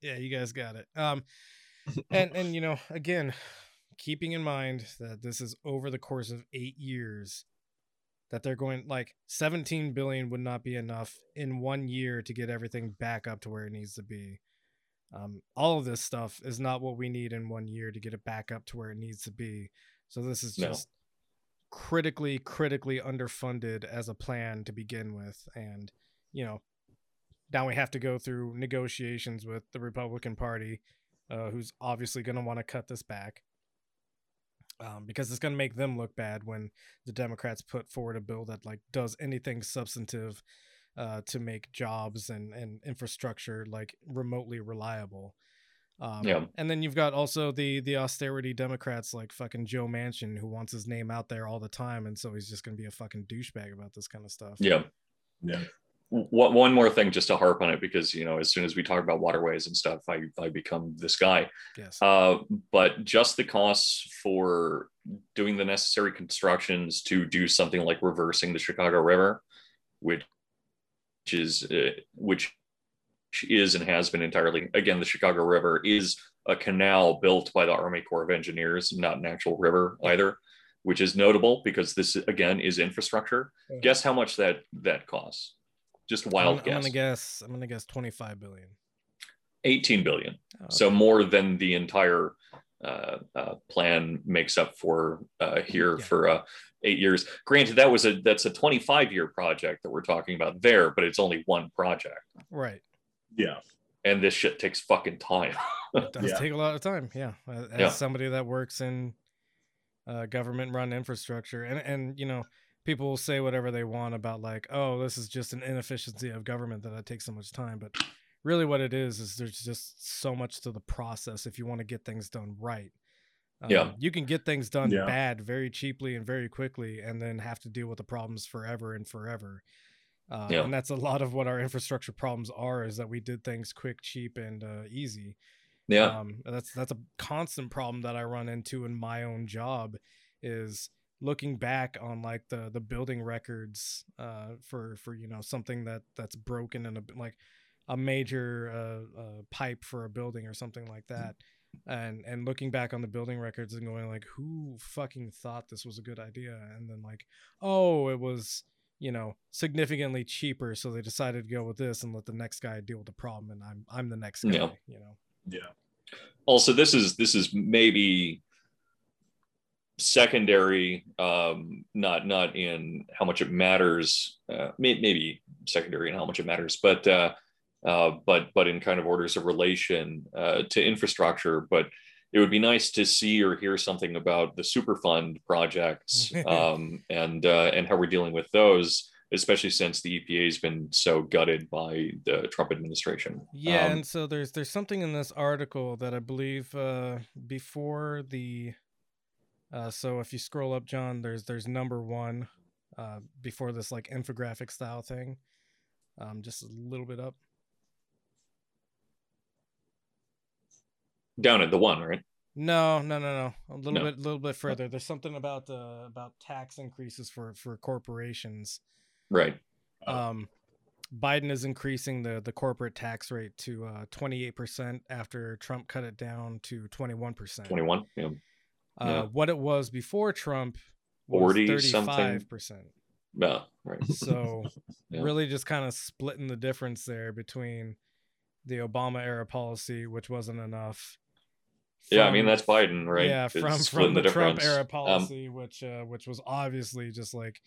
yeah, you guys got it. Um, and and you know, again, keeping in mind that this is over the course of eight years, that they're going like 17 billion would not be enough in one year to get everything back up to where it needs to be. Um, all of this stuff is not what we need in one year to get it back up to where it needs to be. So this is No. just critically, critically underfunded as a plan to begin with, and you know, now we have to go through negotiations with the Republican Party, uh, who's obviously going to want to cut this back. Um, because it's going to make them look bad when the Democrats put forward a bill that like does anything substantive uh, to make jobs and, and infrastructure like remotely reliable. Um, Yeah. And then you've got also the the austerity Democrats like fucking Joe Manchin who wants his name out there all the time, and so he's just going to be a fucking douchebag about this kind of stuff. Yeah. Yeah. What one more thing just to harp on it because you know as soon as we talk about waterways and stuff, I I become this guy. Yes. Uh, but just the costs for doing the necessary constructions to do something like reversing the Chicago River, which is uh, which is and has been entirely again the Chicago River is a canal built by the Army Corps of Engineers, not an actual river either, which is notable because this again is infrastructure. Yeah. Guess how much that that costs? Just wild I'm, I'm gonna guess. I'm gonna guess 25 billion. 18 billion. Oh, So more than the entire uh, uh, plan makes up for uh, here Yeah. for uh, eight years. Granted, that was a that's a 25 year project that we're talking about there, but it's only one project, right. Yeah. and this shit takes fucking time. It does Yeah. take a lot of time. Yeah. As as Yeah. somebody that works in uh, government run infrastructure, and and you know, people will say whatever they want about like, oh, this is just an inefficiency of government that it takes so much time, but really what it is is there's just so much to the process if you want to get things done right. Um, Yeah. you can get things done Yeah. bad very cheaply and very quickly, and then have to deal with the problems forever and forever. Uh, Yeah. And that's a lot of what our infrastructure problems are: is that we did things quick, cheap, and uh, easy. yeah, Um, that's that's a constant problem that I run into in my own job is looking back on like the the building records uh for for you know something that that's broken in a like a major uh, uh pipe for a building or something like that and and looking back on the building records and going like who fucking thought this was a good idea and then like oh it was you know significantly cheaper so they decided to go with this and let the next guy deal with the problem and i'm i'm the next guy Yeah. you know Yeah. also this is this is maybe secondary um not not in how much it matters uh may, maybe secondary in how much it matters but uh uh but but in kind of orders of relation uh to infrastructure. But it would be nice to see or hear something about the superfund projects um and uh and how we're dealing with those especially since the epa has been so gutted by the trump administration. Yeah, Um, and so there's there's something in this article that I believe uh, before the uh, so if you scroll up, John, there's there's number one uh, before this like infographic style thing, um, just a little bit up. down at the one right No, no, no, no, a little No. bit, little bit further. There's something about the about tax increases for for corporations. right Um, Biden is increasing the the corporate tax rate to uh, 28% after Trump cut it down to 21%. 21 yeah Uh. What it was before Trump was 40 something. 35%. Yeah, right. So Yeah. really just kind of splitting the difference there between the Obama era policy, which wasn't enough. yeah, I mean that's Biden, right? Yeah, It's from from the, Trump difference. era Um, policy, which uh, which was obviously just like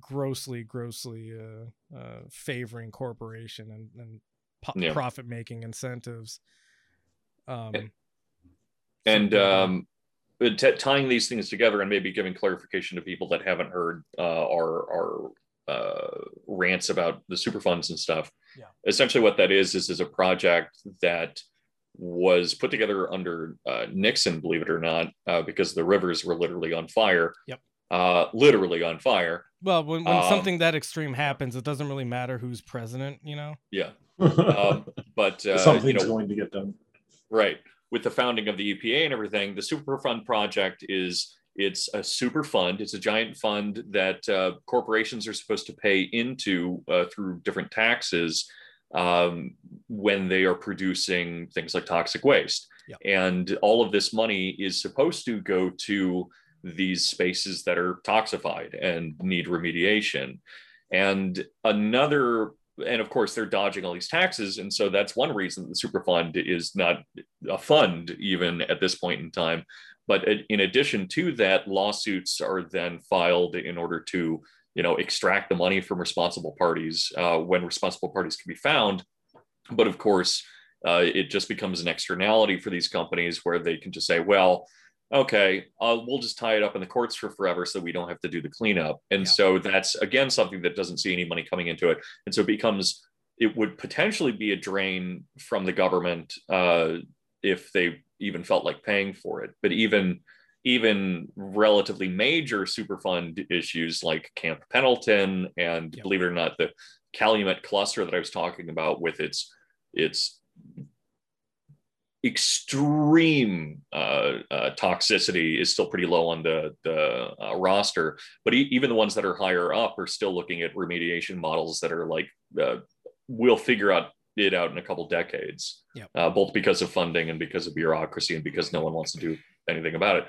grossly, grossly uh, uh, favoring corporation and, and po- Yeah. profit making incentives. Um, and so- um, t- tying these things together and maybe giving clarification to people that haven't heard uh, our our uh, rants about the super funds and stuff. Yeah. Essentially, what that is is is a project that was put together under uh, Nixon, believe it or not, uh, because the rivers were literally on fire. Yep. Uh, literally on fire. well, when, when um, something that extreme happens, it doesn't really matter who's president, you know. Yeah. Um, but uh, Something's you know, going to get done. Right. With the founding of the EPA and everything, the Superfund project is it's a super fund. It's a giant fund that uh, corporations are supposed to pay into uh, through different taxes um, when they are producing things like toxic waste. Yeah. And all of this money is supposed to go to these spaces that are toxified and need remediation. And another, and of course, they're dodging all these taxes. And so that's one reason the super fund is not a fund, even at this point in time. But in addition to that, lawsuits are then filed in order to you know extract the money from responsible parties uh, when responsible parties can be found but of course uh, it just becomes an externality for these companies where they can just say well okay uh, we'll just tie it up in the courts for forever so we don't have to do the cleanup and Yeah. so that's again something that doesn't see any money coming into it and so it becomes it would potentially be a drain from the government uh, if they even felt like paying for it but even even relatively major superfund issues like Camp Pendleton and Yep. believe it or not, the Calumet cluster that I was talking about with its its extreme uh, uh, toxicity is still pretty low on the the uh, roster, but e- even the ones that are higher up are still looking at remediation models that are like uh, we'll figure out it out in a couple decades, Yep. uh, both because of funding and because of bureaucracy and because no one wants to do anything about it.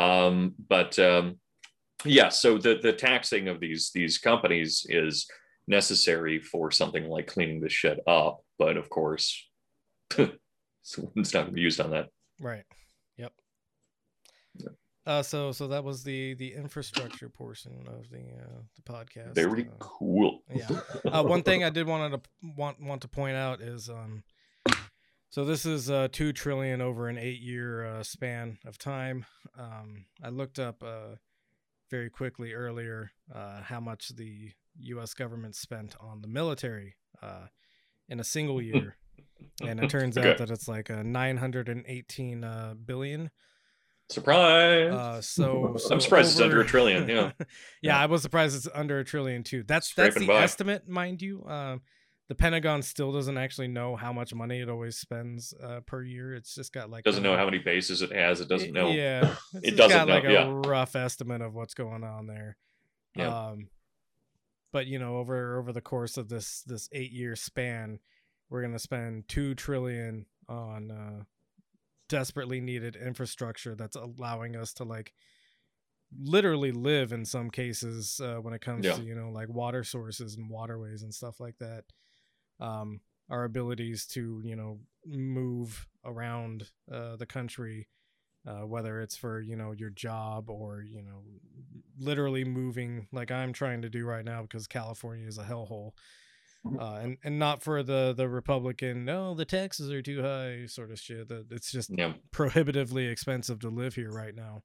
Um, but um, yeah, so the the taxing of these these companies is necessary for something like cleaning this shit up. But of course, it's not going to be used on that. Right. Yep. Uh, so so that was the the infrastructure portion of the uh, the podcast. Very Uh, cool. yeah. uh, one thing I did wanted to want want to point out is um, so this is uh two trillion over an eight year uh, span of time. Um, I looked up uh very quickly earlier uh how much the U.S. government spent on the military uh in a single year, and it turns Okay. out that it's like a nine hundred and eighteen uh, billion. Surprise! Uh, so, so I'm surprised it's under a trillion. Yeah. yeah, Yeah. I was surprised it's under a trillion too. That's that's the by. estimate, mind you. Um, the Pentagon still doesn't actually know how much money it always spends uh, per year. It's just got like doesn't a- know how many bases it has. It doesn't know. Yeah, it's It doesn't got know, like a yeah. rough estimate of what's going on there. Yeah. Um, but you know, over over the course of this this eight year span, we're gonna spend two trillion on uh, desperately needed infrastructure that's allowing us to like literally live in some cases uh, when it comes Yeah. to you know like water sources and waterways and stuff like that um our abilities to you know move around uh, the country uh, whether it's for you know your job or you know literally moving like i'm trying to do right now because california is a hellhole uh, and and not for the the republican no the taxes are too high sort of shit that it's just Yeah. prohibitively expensive to live here right now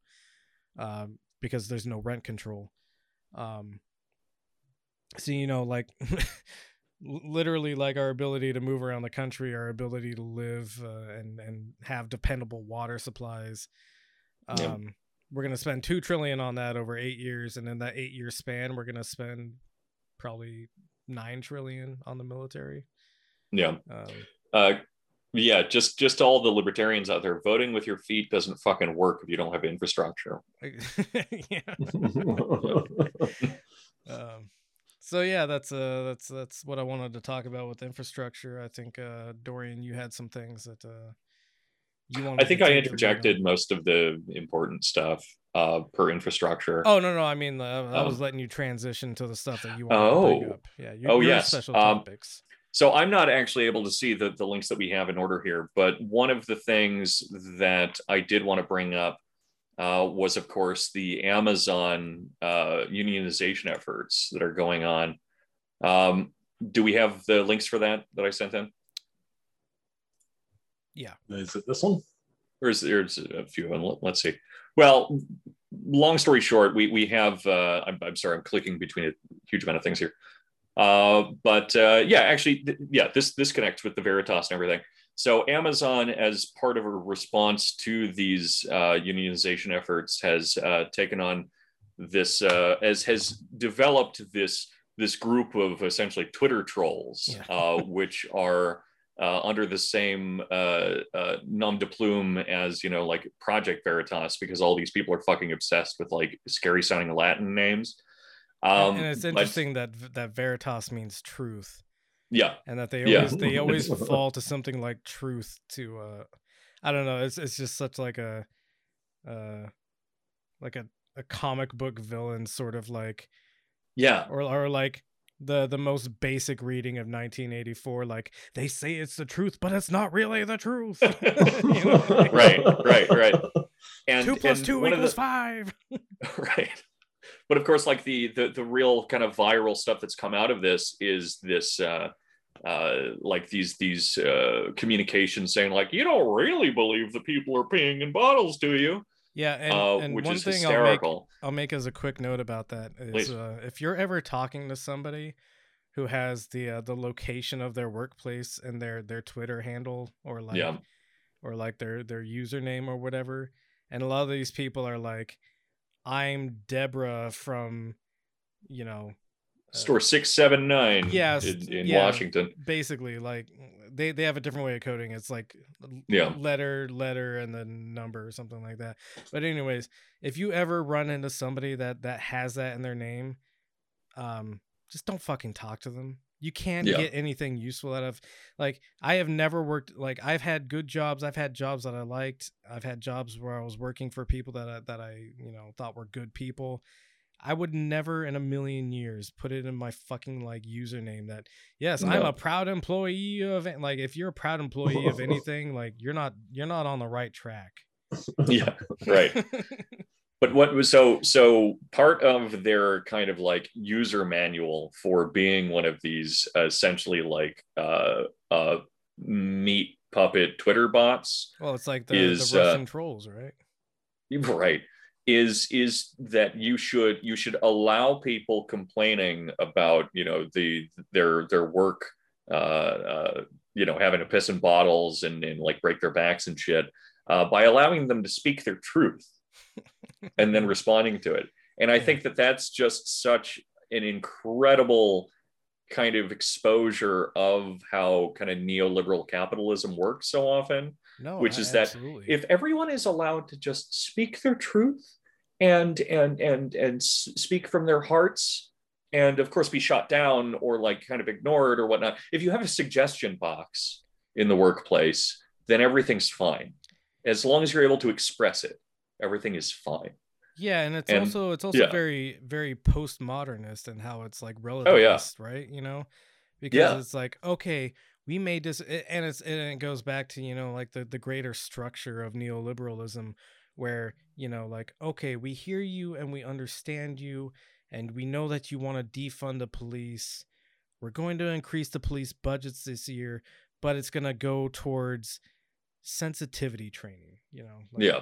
um, because there's no rent control. Um, so you know, like literally, like our ability to move around the country, our ability to live uh, and and have dependable water supplies. Um, Yeah. We're gonna spend two trillion on that over eight years, and in that eight year span, we're gonna spend probably nine trillion on the military. Yeah. Um, Uh, yeah. Just just all the libertarians out there voting with your feet doesn't fucking work if you don't have infrastructure. yeah. um, so yeah, that's uh that's that's what I wanted to talk about with infrastructure. I think uh Dorian, you had some things that uh you wanted. I think I take the lead on. interjected most of the important stuff uh, per infrastructure. Oh no no, I mean uh, I Um, was letting you transition to the stuff that you wanted to Oh. bring up. Yeah, you, Oh, yes. special Um. So I'm not actually able to see the, the links that we have in order here, but one of the things that I did want to bring up uh, was, of course, the Amazon uh, unionization efforts that are going on. Um, do we have the links for that that I sent in? Is it this one? Or is there's a few of them? Let- Let's see. Well, long story short, we we have. Uh, I'm, I'm sorry, I'm clicking between a huge amount of things here. Uh, but uh, yeah, actually, th- yeah, this this connects with the Veritas and everything. So Amazon, as part of a response to these uh, unionization efforts, has uh, taken on this uh, as has developed this this group of essentially Twitter trolls, Yeah. uh, which are uh, under the same uh, uh, nom de plume as you know, like Project Veritas, because all these people are fucking obsessed with like scary sounding Latin names. And- Um, and it's interesting that that Veritas means truth. Yeah. and that they Yeah. always they always fall to something like truth to uh I don't know, it's it's just such like a uh like a, a comic book villain sort of like Yeah. or or like the the most basic reading of 1984 like they say it's the truth but it's not really the truth. You know, Right, right, right. And two plus and two equals the- five. Right. But of course like the, the the real kind of viral stuff that's come out of this is this uh uh like these these uh communications saying like you don't really believe the people are peeing in bottles do you yeah and, uh and which one is thing I'll make, I'll make as a quick note about that is uh, if you're ever talking to somebody who has the uh, the location of their workplace and their their Twitter handle or like yeah. or like their their username or whatever and a lot of these people are like I'm Deborah from you know uh, store 679 Yes, in, in yeah. washington. basically like they they have a different way of coding it's like Yeah. letter letter and then number or something like that but anyways if you ever run into somebody that that has that in their name um just don't fucking talk to them you can't Yeah. get anything useful out of like i have never worked like i've had good jobs i've had jobs that i liked i've had jobs where i was working for people that i that i you know thought were good people I would never in a million years put it in my fucking like username that yes, I'm a proud employee of it. Like if you're a proud employee of anything, like you're not you're not on the right track. yeah right but what was so so part of their kind of like user manual for being one of these essentially like uh uh meat puppet twitter bots well, it's like the, Is, the uh, Russian trolls, right? You're right is is that you should you should allow people complaining about you know the their their work uh uh you know having to piss in bottles and, and like break their backs and shit uh, by allowing them to speak their truth and then responding to it. And i think that that's just such an incredible kind of exposure of how kind of neoliberal capitalism works so often No, which is that absolutely. if everyone is allowed to just speak their truth and and and and speak from their hearts and of course be shot down or like kind of ignored or whatnot if you have a suggestion box in the workplace then everything's fine as long as you're able to express it everything is fine yeah, and it's and- also it's also yeah. very very postmodernist and how it's like relativist, Oh, yeah. right? You know, because Yeah. it's like okay, we made this, and it's and it goes back to you know like the the greater structure of neoliberalism, where you know like okay, we hear you and we understand you, and we know that you want to defund the police. We're going to increase the police budgets this year, but it's going to go towards sensitivity training. You know, like, yeah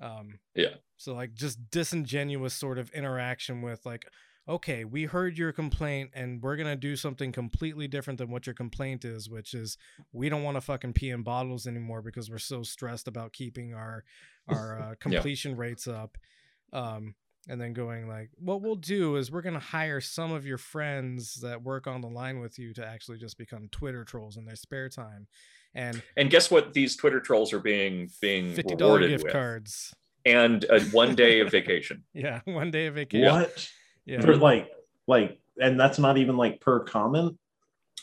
um Yeah. so like just disingenuous sort of interaction with like okay we heard your complaint and we're gonna do something completely different than what your complaint is which is we don't want to fucking pee in bottles anymore because we're so stressed about keeping our our uh, completion rates up um and then going like what we'll do is we're going to hire some of your friends that work on the line with you to actually just become twitter trolls in their spare time. And and guess what these twitter trolls are being being $50 gift with? cards. And a one day of vacation. Yeah one day of vacation. What? Yeah For like, like, and that's not even like per comment.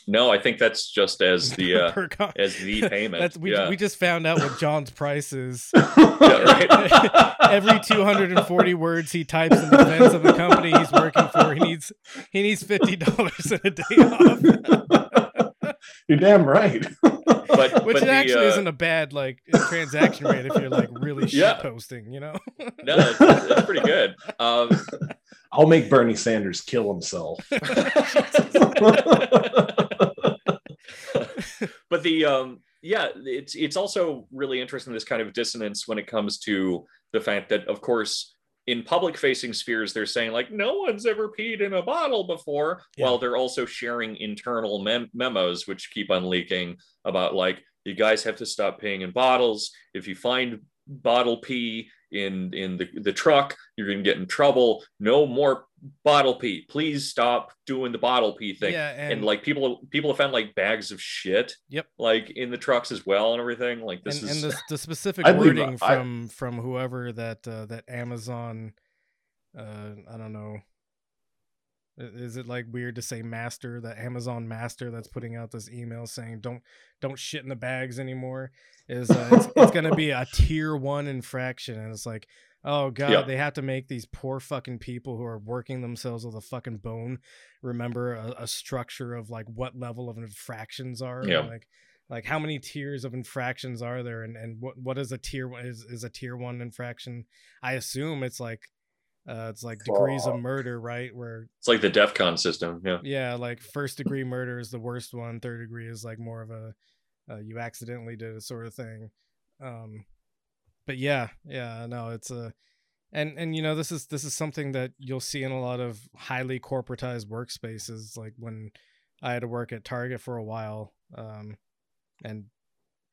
no i think that's just as the uh Per com- as the payment That's we, yeah. we just found out what John's price is. Yeah, right. Every 240 words he types in defense of the company he's working for, he needs he needs fifty dollars in a day off. You're damn right. but Which but the, actually uh, isn't a bad like transaction rate if you're like really shit posting, you know? no that's, that's pretty good um I'll make Bernie Sanders kill himself. but the um yeah it's it's also really interesting this kind of dissonance when it comes to the fact that of course in public facing spheres they're saying like no one's ever peed in a bottle before Yeah. while they're also sharing internal mem- memos which keep on leaking about like you guys have to stop peeing in bottles if you find bottle pee in in the, the truck you're going to get in trouble. No more bottle pee. Please stop doing the bottle pee thing. Yeah, and, and, like people people have found like bags of shit Yep. like in the trucks as well and everything. Like this and, is and the, the specific I wording I- from from whoever that uh, that Amazon uh I don't know I- Is it like weird to say master, the Amazon master that's putting out this email saying don't don't shit in the bags anymore? Is uh, it's, it's gonna be a tier one infraction, and it's like, oh god, Yeah. they have to make these poor fucking people who are working themselves with a fucking bone remember a, a structure of like what level of infractions are, Yeah. like like how many tiers of infractions are there, and and what what is a tier one is is a tier one infraction? I assume it's like. Uh, it's like degrees of murder, right? Where It's like the DEF CON system. Yeah. yeah, like first degree murder is the worst one. Third degree is like more of a uh, you accidentally did it sort of thing. Um, but yeah, yeah, no, it's a and and you know this is this is something that you'll see in a lot of highly corporatized workspaces. Like when I had to work at Target for a while, um, and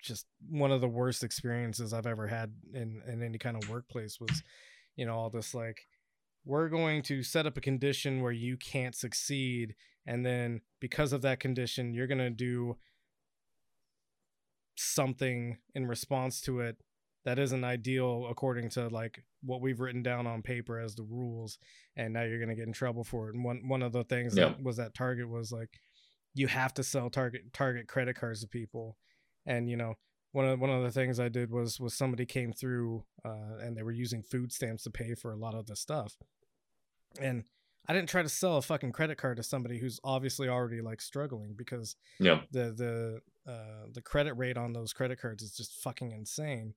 just one of the worst experiences I've ever had in in any kind of workplace was, you know, all this like we're going to set up a condition where you can't succeed and then because of that condition you're going to do something in response to it that isn't ideal according to like what we've written down on paper as the rules and now you're going to get in trouble for it and one one of the things Yeah. that was at target was like you have to sell target target credit cards to people and you know one of one of the things I did was was somebody came through uh, and they were using food stamps to pay for a lot of the stuff, and I didn't try to sell a fucking credit card to somebody who's obviously already like struggling because Yeah. the the uh, the credit rate on those credit cards is just fucking insane.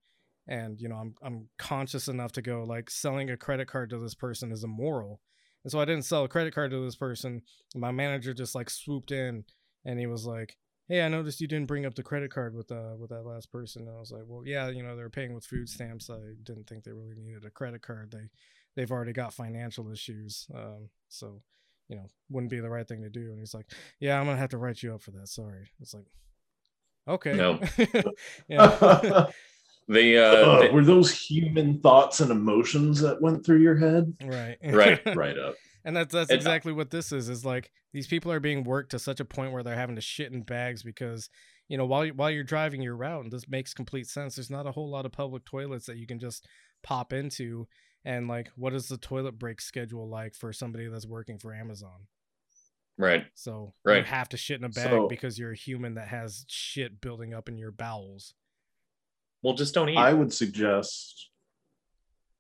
And you know, I'm I'm conscious enough to go like selling a credit card to this person is immoral, and so I didn't sell a credit card to this person. My manager just like swooped in and he was like, "Hey, I noticed you didn't bring up the credit card with uh with that last person." And I was like, "Well, yeah, you know, they were paying with food stamps. I didn't think they really needed a credit card. They they've already got financial issues, um, so you know, wouldn't be the right thing to do." And he's like, "Yeah, I'm gonna have to write you up for that. Sorry." It's like, okay, No. yeah, They, uh, Ugh, they- were those human thoughts and emotions that went through your head? right, Right, Right up. And that's that's And, uh, exactly what this is. Is like these people are being worked to such a point where they're having to shit in bags because you know while you, while you're driving your route, and this makes complete sense. There's not a whole lot of public toilets that you can just pop into. And like, what is the toilet break schedule like for somebody that's working for Amazon? right. So you Right. have to shit in a bag So- because you're a human that has shit building up in your bowels. Well, just don't eat. I would suggest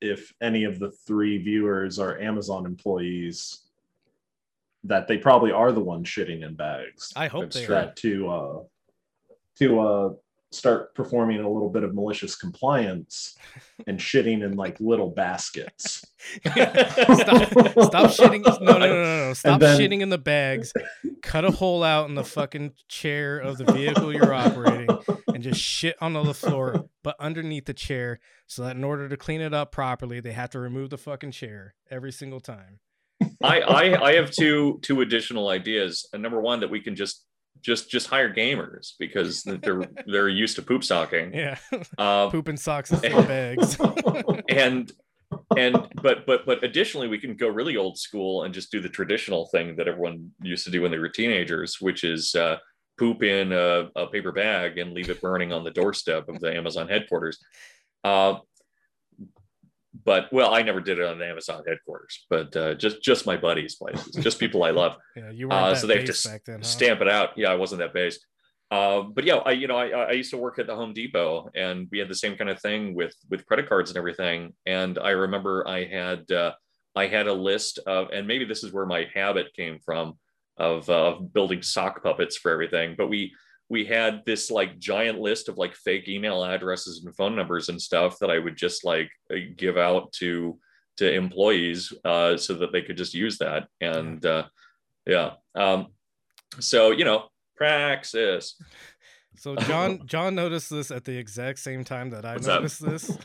if any of the three viewers are Amazon employees, that they probably are the ones shitting in bags. I hope they true. are. that to uh, to uh, start performing a little bit of malicious compliance and shitting in like little baskets. stop, stop shitting. No, no, no, no, no. Stop then- shitting in the bags. Cut a hole out in the fucking chair of the vehicle you're operating and just shit on the floor, but underneath the chair, so that in order to clean it up properly, they have to remove the fucking chair every single time. I, I I have two two additional ideas. And number one, that we can just just just hire gamers because they're they're used to poop socking. Yeah, Uh, poop in socks and bags. and and but but but additionally, we can go really old school and just do the traditional thing that everyone used to do when they were teenagers, which is uh, poop in a, a paper bag and leave it burning on the doorstep of the Amazon headquarters. Uh, but well, I never did it on the Amazon headquarters, but uh, just just my buddies' places, just people I love. Yeah, you weren't Uh, so they have to back then, huh? stamp it out. Yeah, I wasn't that based. Uh, but yeah, I you know I, I used to work at the Home Depot, and we had the same kind of thing with with credit cards and everything. And I remember I had uh, I had a list of, and maybe this is where my habit came from of uh, of building sock puppets for everything. But we we had this like giant list of like fake email addresses and phone numbers and stuff that I would just like uh, give out to to employees uh, so that they could just use that. And uh, yeah, um, so you know, praxis. So John John noticed this at the exact same time that I What's up? noticed this.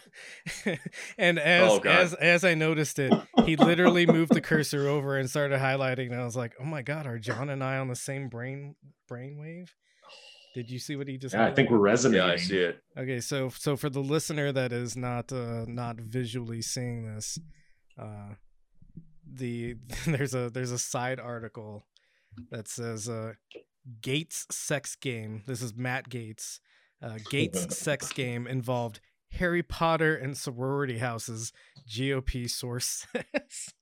and as Oh, as as I noticed it, he literally moved the cursor over and started highlighting and I was like, "Oh my god, are John and I on the same brain brainwave?" Did you see what he just Yeah, I think highlighted? we're resonating. Yeah, I see it. Okay, so so for the listener that is not uh not visually seeing this, uh the there's a there's a side article that says uh Gaetz sex game. This is Matt Gaetz. Uh, Gaetz sex game involved Harry Potter and sorority houses. GOP source says.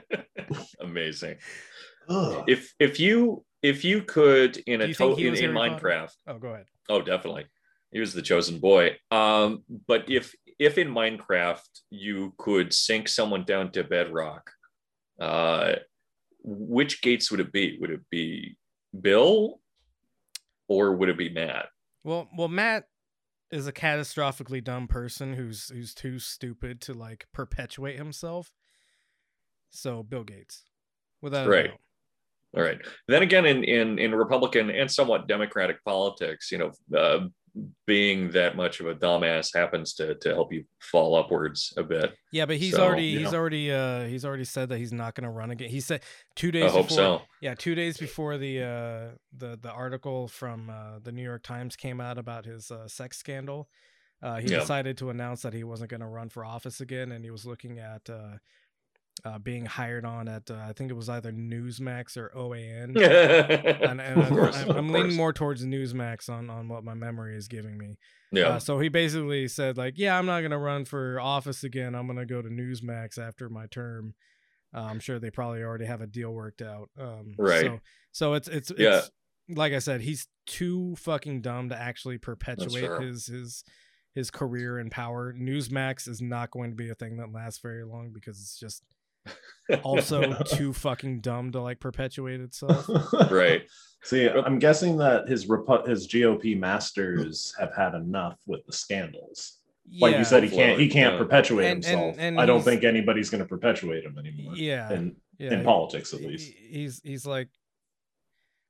Amazing. Ugh. If if you if you could in a you to- in, in Minecraft, Oh, go ahead. oh definitely, he was the chosen boy. Um, but if if in Minecraft you could sink someone down to bedrock, uh, which gates would it be? Would it be Bill, or would it be Matt? Well, well, Matt is a catastrophically dumb person who's who's too stupid to like perpetuate himself. So Bill Gates, without a Right. All right. Then again, in in in Republican and somewhat Democratic politics, you know, uh, being that much of a dumbass happens to to help you fall upwards a bit. Yeah, but he's So, already he's know. already uh he's already said that he's not going to run again. He said two days I hope before. so. Yeah, two days before the uh the the article from uh, the New York Times came out about his uh, sex scandal, uh, he Yeah. decided to announce that he wasn't going to run for office again, and he was looking at uh, uh, being hired on at uh, I think it was either Newsmax or OAN. and, and Of course, I'm, of I'm leaning course. more towards Newsmax on on what my memory is giving me. Yeah. Uh, so he basically said like, yeah, I'm not gonna run for office again. I'm gonna go to Newsmax after my term. Uh, I'm sure they probably already have a deal worked out. Um, Right. So, so it's it's Yeah. it's like I said, he's too fucking dumb to actually perpetuate his his his career in power. Newsmax is not going to be a thing that lasts very long because it's just also too fucking dumb to like perpetuate itself. right. See, I'm guessing that his Repu- his GOP masters have had enough with the scandals. Like Yeah. you said, he can't he can't Yeah. perpetuate And- and- himself. and I don't think anybody's going to perpetuate him anymore. Yeah. in yeah, in he- politics at least. he's he's like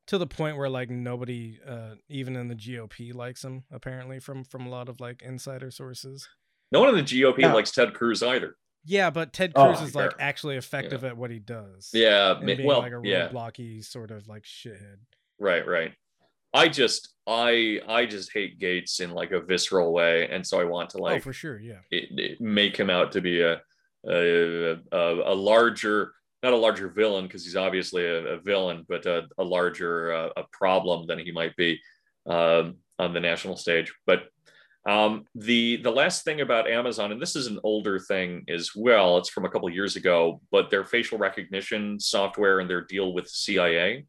to the point where like nobody uh even in the GOP likes him apparently from from a lot of like insider sources. No one in the GOP Yeah. likes Ted Cruz either. Yeah, but Ted Oh, Cruz is like actually effective at what he does. Yeah. and being well, like a yeah. roadblocky sort of like shithead. Right. Right. I just I I just hate Gaetz in like a visceral way, and so I want to like oh, like for sure, yeah. it, it make him out to be a a, a, a larger not a larger villain because he's obviously a, a villain but a, a larger uh, a problem than he might be um, on the national stage but um, the the last thing about amazon and this is an older thing as well it's from a couple years ago but their facial recognition software and their deal with cia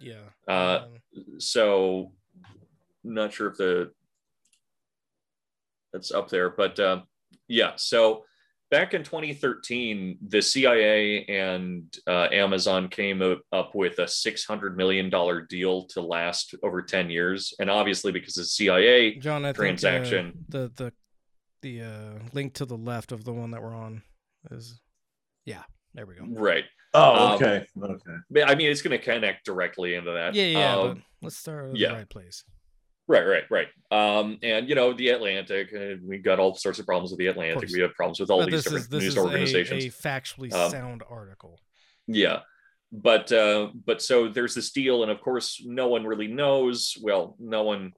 Yeah. Uh, Um, so not sure if the that's up there but uh, yeah so back in 2013 the cia and uh, amazon came up, up with a 600 million dollar deal to last over 10 years and obviously because the cia John, I transaction. think uh, the the the uh link to the left of the one that we're on is yeah, there we go. right Oh, Um, okay, okay. i mean it's going to connect directly into that Yeah, yeah, Um, but let's start at yeah. the right place. Right, right, right. Um, and you know, the Atlantic, uh, we got all sorts of problems with the Atlantic. We have problems with all But these different is this news is a, organizations. a factually Um, sound article. Yeah. But uh, but so there's this deal, and of course, no one really knows. Well, no one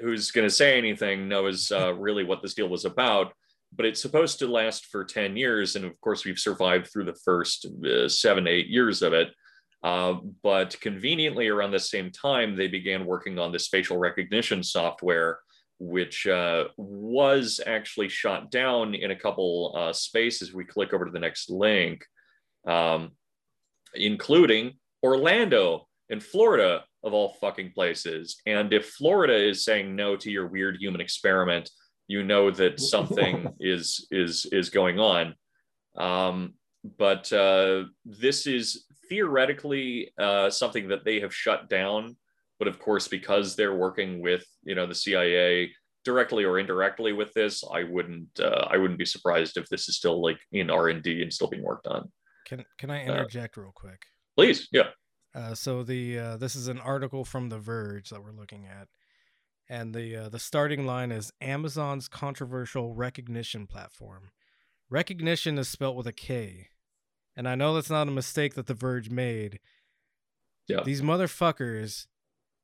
who's going to say anything knows uh, really what this deal was about. But it's supposed to last for 10 years. And of course, we've survived through the first uh, seven, eight years of it. Uh, but conveniently, around the same time, they began working on this facial recognition software, which uh, was actually shot down in a couple uh, spaces. We click over to the next link, um, including Orlando in Florida, of all fucking places. And if Florida is saying no to your weird human experiment, you know that something is is is going on. Um, but uh, this is theoretically uh, something that they have shut down. But of course, because they're working with you know the CIA directly or indirectly with this, I wouldn't uh, I wouldn't be surprised if this is still like in R and D and still being worked on. Can can I uh, interject real quick? Please, yeah. Uh, so the uh, this is an article from The Verge that we're looking at, and the uh, the starting line is Amazon's controversial Rekognition platform. Rekognition is spelt with a K, and I know that's not a mistake that The Verge made. Yeah. These motherfuckers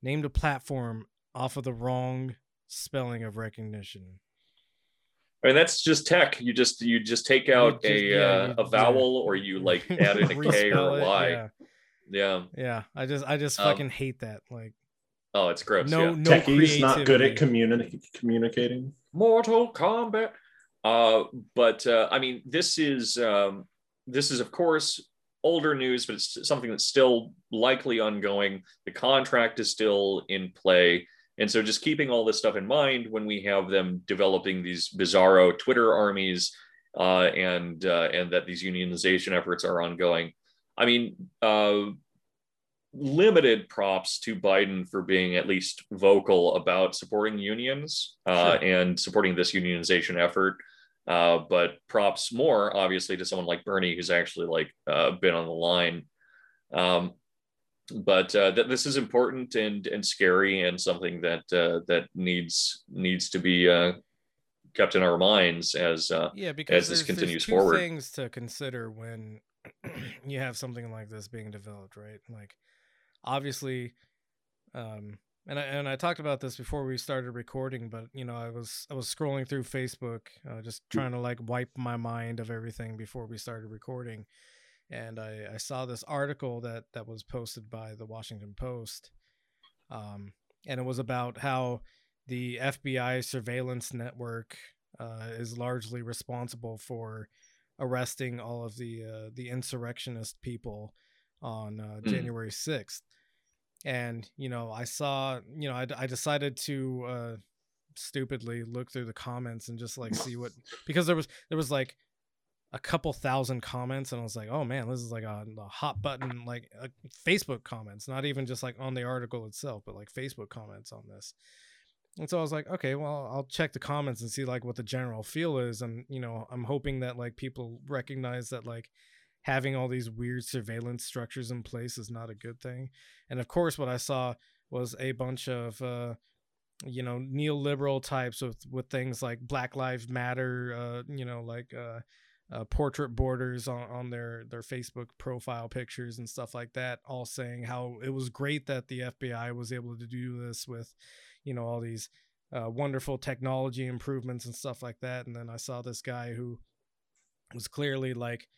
named a platform off of the wrong spelling of recognition. I mean, that's just tech. You just you just take out just- a yeah, uh, a vowel or you like add in a K Respell or it, a Y. Yeah, Yeah. yeah. I just I just Um, fucking hate that. Like Oh, it's gross. no yeah. no Techies not good at communi- communicating. Mortal Kombat. Uh, but uh, I mean, this is um, this is of course older news, but it's something that's still likely ongoing. The contract is still in play. And so just keeping all this stuff in mind when we have them developing these bizarro Twitter armies uh, and uh, and that these unionization efforts are ongoing. I mean, uh, limited props to Biden for being at least vocal about supporting unions uh, sure. and supporting this unionization effort. Uh, but props more obviously to someone like Bernie, who's actually like uh, been on the line. Um, but uh, that this is important and and scary and something that uh, that needs needs to be uh, kept in our minds as uh, yeah because as this continues forward. Things to consider when you have something like this being developed, right? Like obviously, um, and I and I talked about this before we started recording, but you know I was I was scrolling through Facebook, uh, just trying to like wipe my mind of everything before we started recording, and I, I saw this article that that was posted by the Washington Post, um, and it was about how the FBI surveillance network uh, is largely responsible for arresting all of the uh, the insurrectionist people on uh, mm. January sixth and you know i saw you know i, I decided to uh stupidly look through the comments and just like see what because there was there was like a couple thousand comments and i was like oh man this is like a, a hot button like uh, facebook comments not even just like on the article itself but like facebook comments on this. And so i was like okay well i'll check the comments and see like what the general feel is and you know i'm hoping that like people recognize that like having all these weird surveillance structures in place is not a good thing. And of course, what I saw was a bunch of, uh, you know, neoliberal types with with things like Black Lives Matter, uh, you know, like uh, uh, portrait borders on, on their their Facebook profile pictures and stuff like that, all saying how it was great that the FBI was able to do this with, you know, all these uh, wonderful technology improvements and stuff like that. And then I saw this guy who was clearly like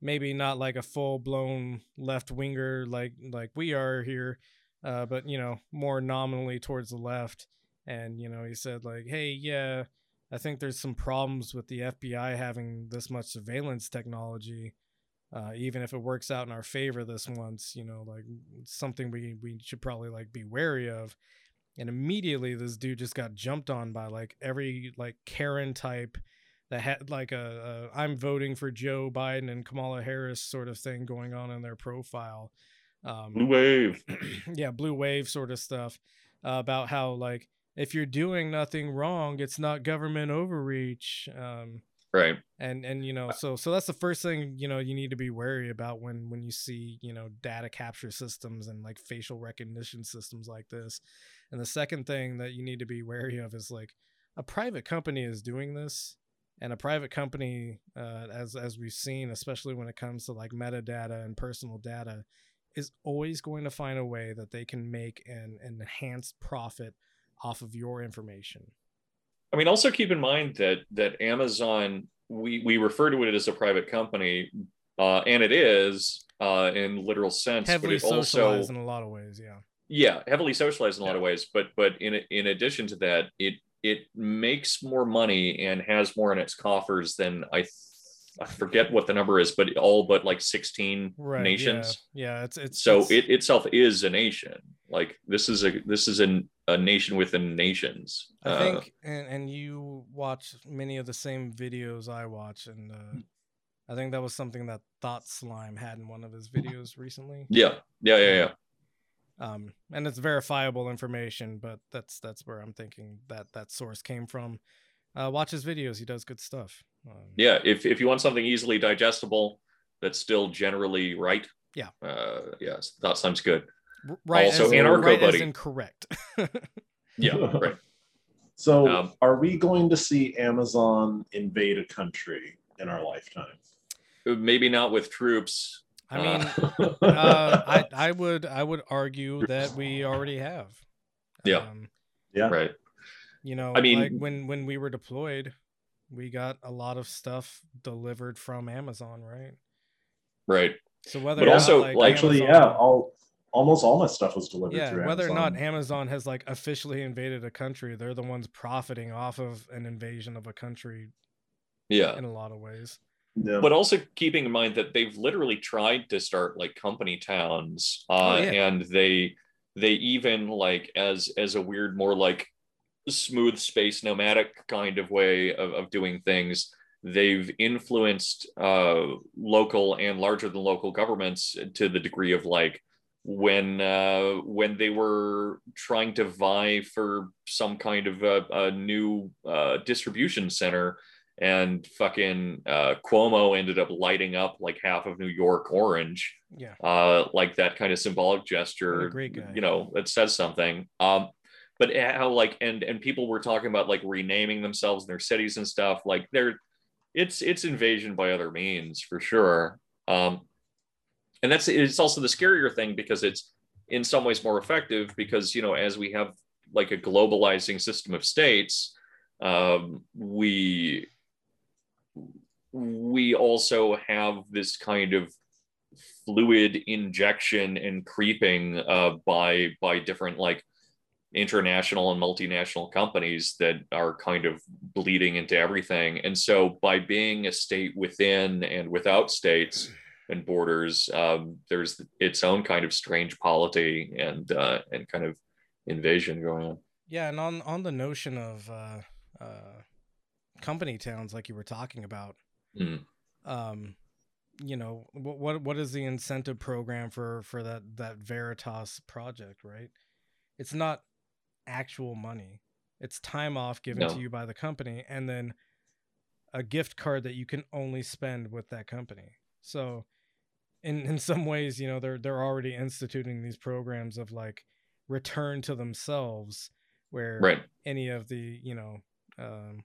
maybe not like a full blown left winger like like we are here, uh, but you know more nominally towards the left. And you know he said like, hey, yeah, I think there's some problems with the FBI having this much surveillance technology. Uh, even if it works out in our favor this once, you know, like something we we should probably like be wary of. And immediately this dude just got jumped on by like every like Karen type that had like a, a I'm voting for Joe Biden and Kamala Harris sort of thing going on in their profile. Um, blue wave, yeah, blue wave sort of stuff uh, about how like if you're doing nothing wrong, it's not government overreach. Um, right. And and you know, so so that's the first thing you know you need to be wary about when when you see you know data capture systems and like facial recognition systems like this. And the second thing that you need to be wary of is like a private company is doing this and a private company uh, as as we've seen especially when it comes to like metadata and personal data is always going to find a way that they can make an, an enhanced profit off of your information. I mean also keep in mind that that amazon we we refer to it as a private company uh, and it is uh, in literal sense heavily but it socialized also in a lot of ways yeah. Yeah heavily socialized in a lot of ways but but in in addition to that it it makes more money and has more in its coffers than I I forget what the number is, but all but like 16 right, nations. Yeah. yeah, it's it's so it's... it itself is a nation. Like this is a this is a, a nation within nations. I uh, think and and you watch many of the same videos I watch and uh I think that was something that Thought Slime had in one of his videos recently. Yeah. Yeah, yeah, yeah um, and it's verifiable information, but that's that's where I'm thinking that that source came from. Uh, watch his videos; he does good stuff. Um, yeah, if if you want something easily digestible that's still generally right, yeah, uh, yes, that sounds good. right, also anarcho right buddy, incorrect. yeah, right. So, um, are we going to see Amazon invade a country in our lifetime? Maybe not with troops, I mean, uh, uh, I I would I would argue that we already have. Yeah. Um, yeah. Right. You know, I mean, like when when we were deployed, we got a lot of stuff delivered from Amazon, right? Right. So whether but also not, like, actually, Amazon, yeah, all almost all my stuff was delivered. Yeah, whether Amazon. or not Amazon has like officially invaded a country, they're the ones profiting off of an invasion of a country. Yeah. In a lot of ways Yeah. but also keeping in mind that they've literally tried to start like company towns uh, Oh, yeah. and they they even like as as a weird more like smooth space nomadic kind of way of, of doing things they've influenced uh, local and larger than local governments to the degree of like when uh, when they were trying to vie for some kind of a, a new uh, distribution center and fucking uh, Cuomo ended up lighting up like half of New York orange, Yeah. uh, like that kind of symbolic gesture. great guy. You know, it says something. Um, but how like and and people were talking about like renaming themselves and their cities and stuff. Like they're it's it's invasion by other means for sure. Um, and that's it's also the scarier thing because it's in some ways more effective because you know as we have like a globalizing system of states um, we we also have this kind of fluid injection and creeping uh, by by different like international and multinational companies that are kind of bleeding into everything. And so by being a state within and without states and borders um, there's its own kind of strange polity and uh, and kind of invasion going on. Yeah, and on on the notion of uh, uh, company towns, like you were talking about, Mm. um, you know, what what what is the incentive program for for that that Veritas project? Right, it's not actual money; it's time off given No. to you by the company, and then a gift card that you can only spend with that company. So, in in some ways, you know, they're they're already instituting these programs of like return to themselves where right any of the you know um,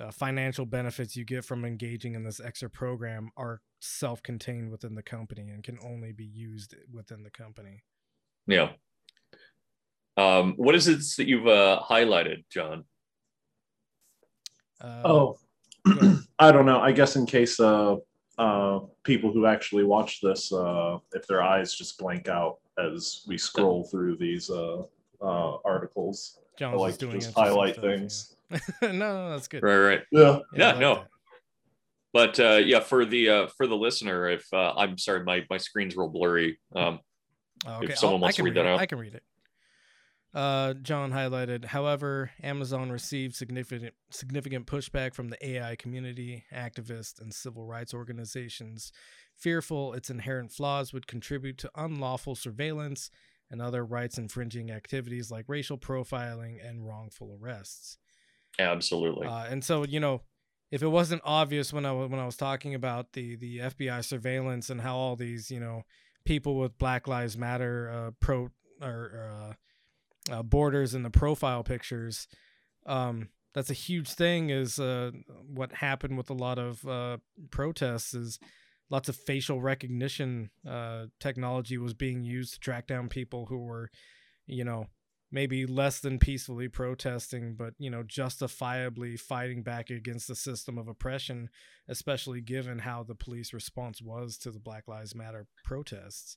uh, financial benefits you get from engaging in this extra program are self-contained within the company and can only be used within the company. yeah um, what is it that you've uh, highlighted john Uh, Oh, I don't know. I guess in case uh, uh, people who actually watch this, uh, if their eyes just blank out as we scroll through these uh, uh, articles, I like just to just highlight stuff, yeah. Things. no, no, that's good. right right Yeah. Yeah, I like no. that. but uh, yeah for the uh, for the listener if uh, i'm sorry my, my screen's real blurry um, Oh, If someone I'll- wants to can read that it. out. I can read it. Uh, John highlighted. However, Amazon received significant significant pushback from the AI community, activists, and civil rights organizations, fearful its inherent flaws would contribute to unlawful surveillance and other rights infringing activities like racial profiling and wrongful arrests. Absolutely Uh, and so, you know, if it wasn't obvious when I when I was talking about the the FBI surveillance and how all these, you know, people with Black Lives Matter uh, pro or uh, uh, borders in the profile pictures, um, that's a huge thing. Is uh, what happened with a lot of uh, protests is lots of facial recognition technology was being used to track down people who were, you know, maybe less than peacefully protesting, but you know, justifiably fighting back against the system of oppression, especially given how the police response was to the Black Lives Matter protests.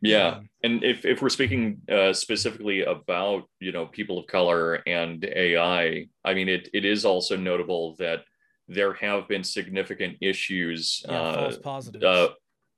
yeah Um, and if, if we're speaking uh, specifically about you know people of color and ai i mean it, it is also notable that there have been significant issues yeah, uh, false uh,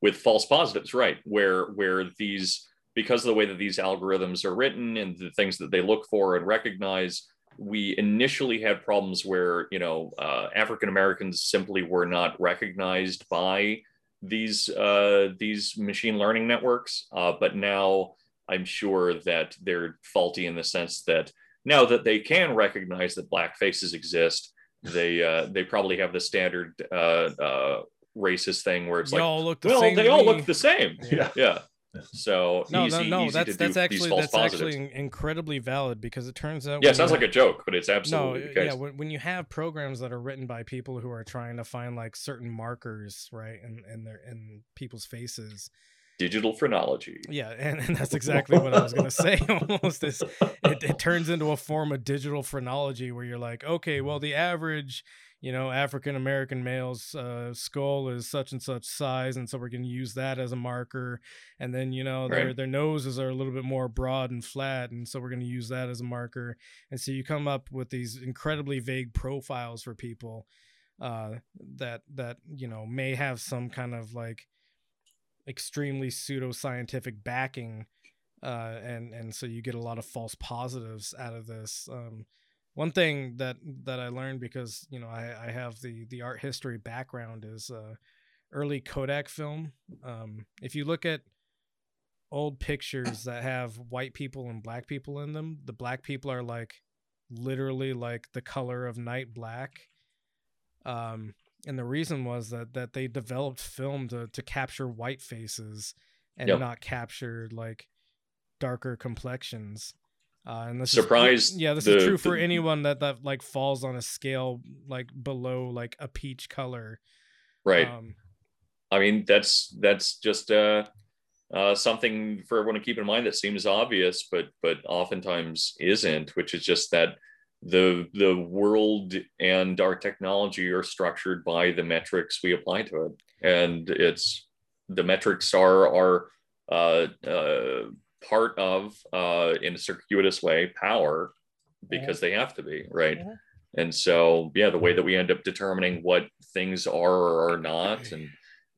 with false positives, right? Where where these because of the way that these algorithms are written and the things that they look for and recognize, we initially had problems where you know uh, African Americans simply were not recognized by these uh, these machine learning networks, uh, but now I'm sure that they're faulty in the sense that now that they can recognize that black faces exist, they uh, they probably have the standard uh, uh, racist thing where it's They like, all look the well, same they all me. look the same. Yeah. Yeah. So no, easy, no, no. easy That's that's actually that's positives. actually incredibly valid because it turns out yeah, it sounds you like a joke, but it's absolutely no, the yeah. When, when you have programs that are written by people who are trying to find like certain markers, right, in in their in people's faces, Digital phrenology. yeah, and, and that's exactly what I was gonna say. Almost is it, it turns into a form of digital phrenology where you're like, okay, well, the average, you know, African American male's uh, skull is such and such size, and so we're gonna use that as a marker, and then you know their their noses are a little bit more broad and flat, and so we're gonna use that as a marker, and so you come up with these incredibly vague profiles for people. uh, that that you know may have some kind of like extremely pseudoscientific backing, uh, and and so you get a lot of false positives out of this. Um, one thing that that I learned because you know I, I have the the art history background is uh, early Kodak film. Um, if you look at old pictures that have white people and black people in them, the black people are like literally like the color of night black. Um, and the reason was that that they developed film to to capture white faces and Yep. not capture like darker complexions. Uh, and this Surprised is yeah, this the- is true for the- anyone that that like falls on a scale like below like a peach color. Right. Um, I mean, that's that's just uh, uh, something for everyone to keep in mind that seems obvious, but but oftentimes isn't, which is just that the the world and our technology are structured by the metrics we apply to it, and it's the metrics are are uh, uh, part of uh, in a circuitous way power because they have to be right. Mhm. And so, yeah, the way that we end up determining what things are or are not, and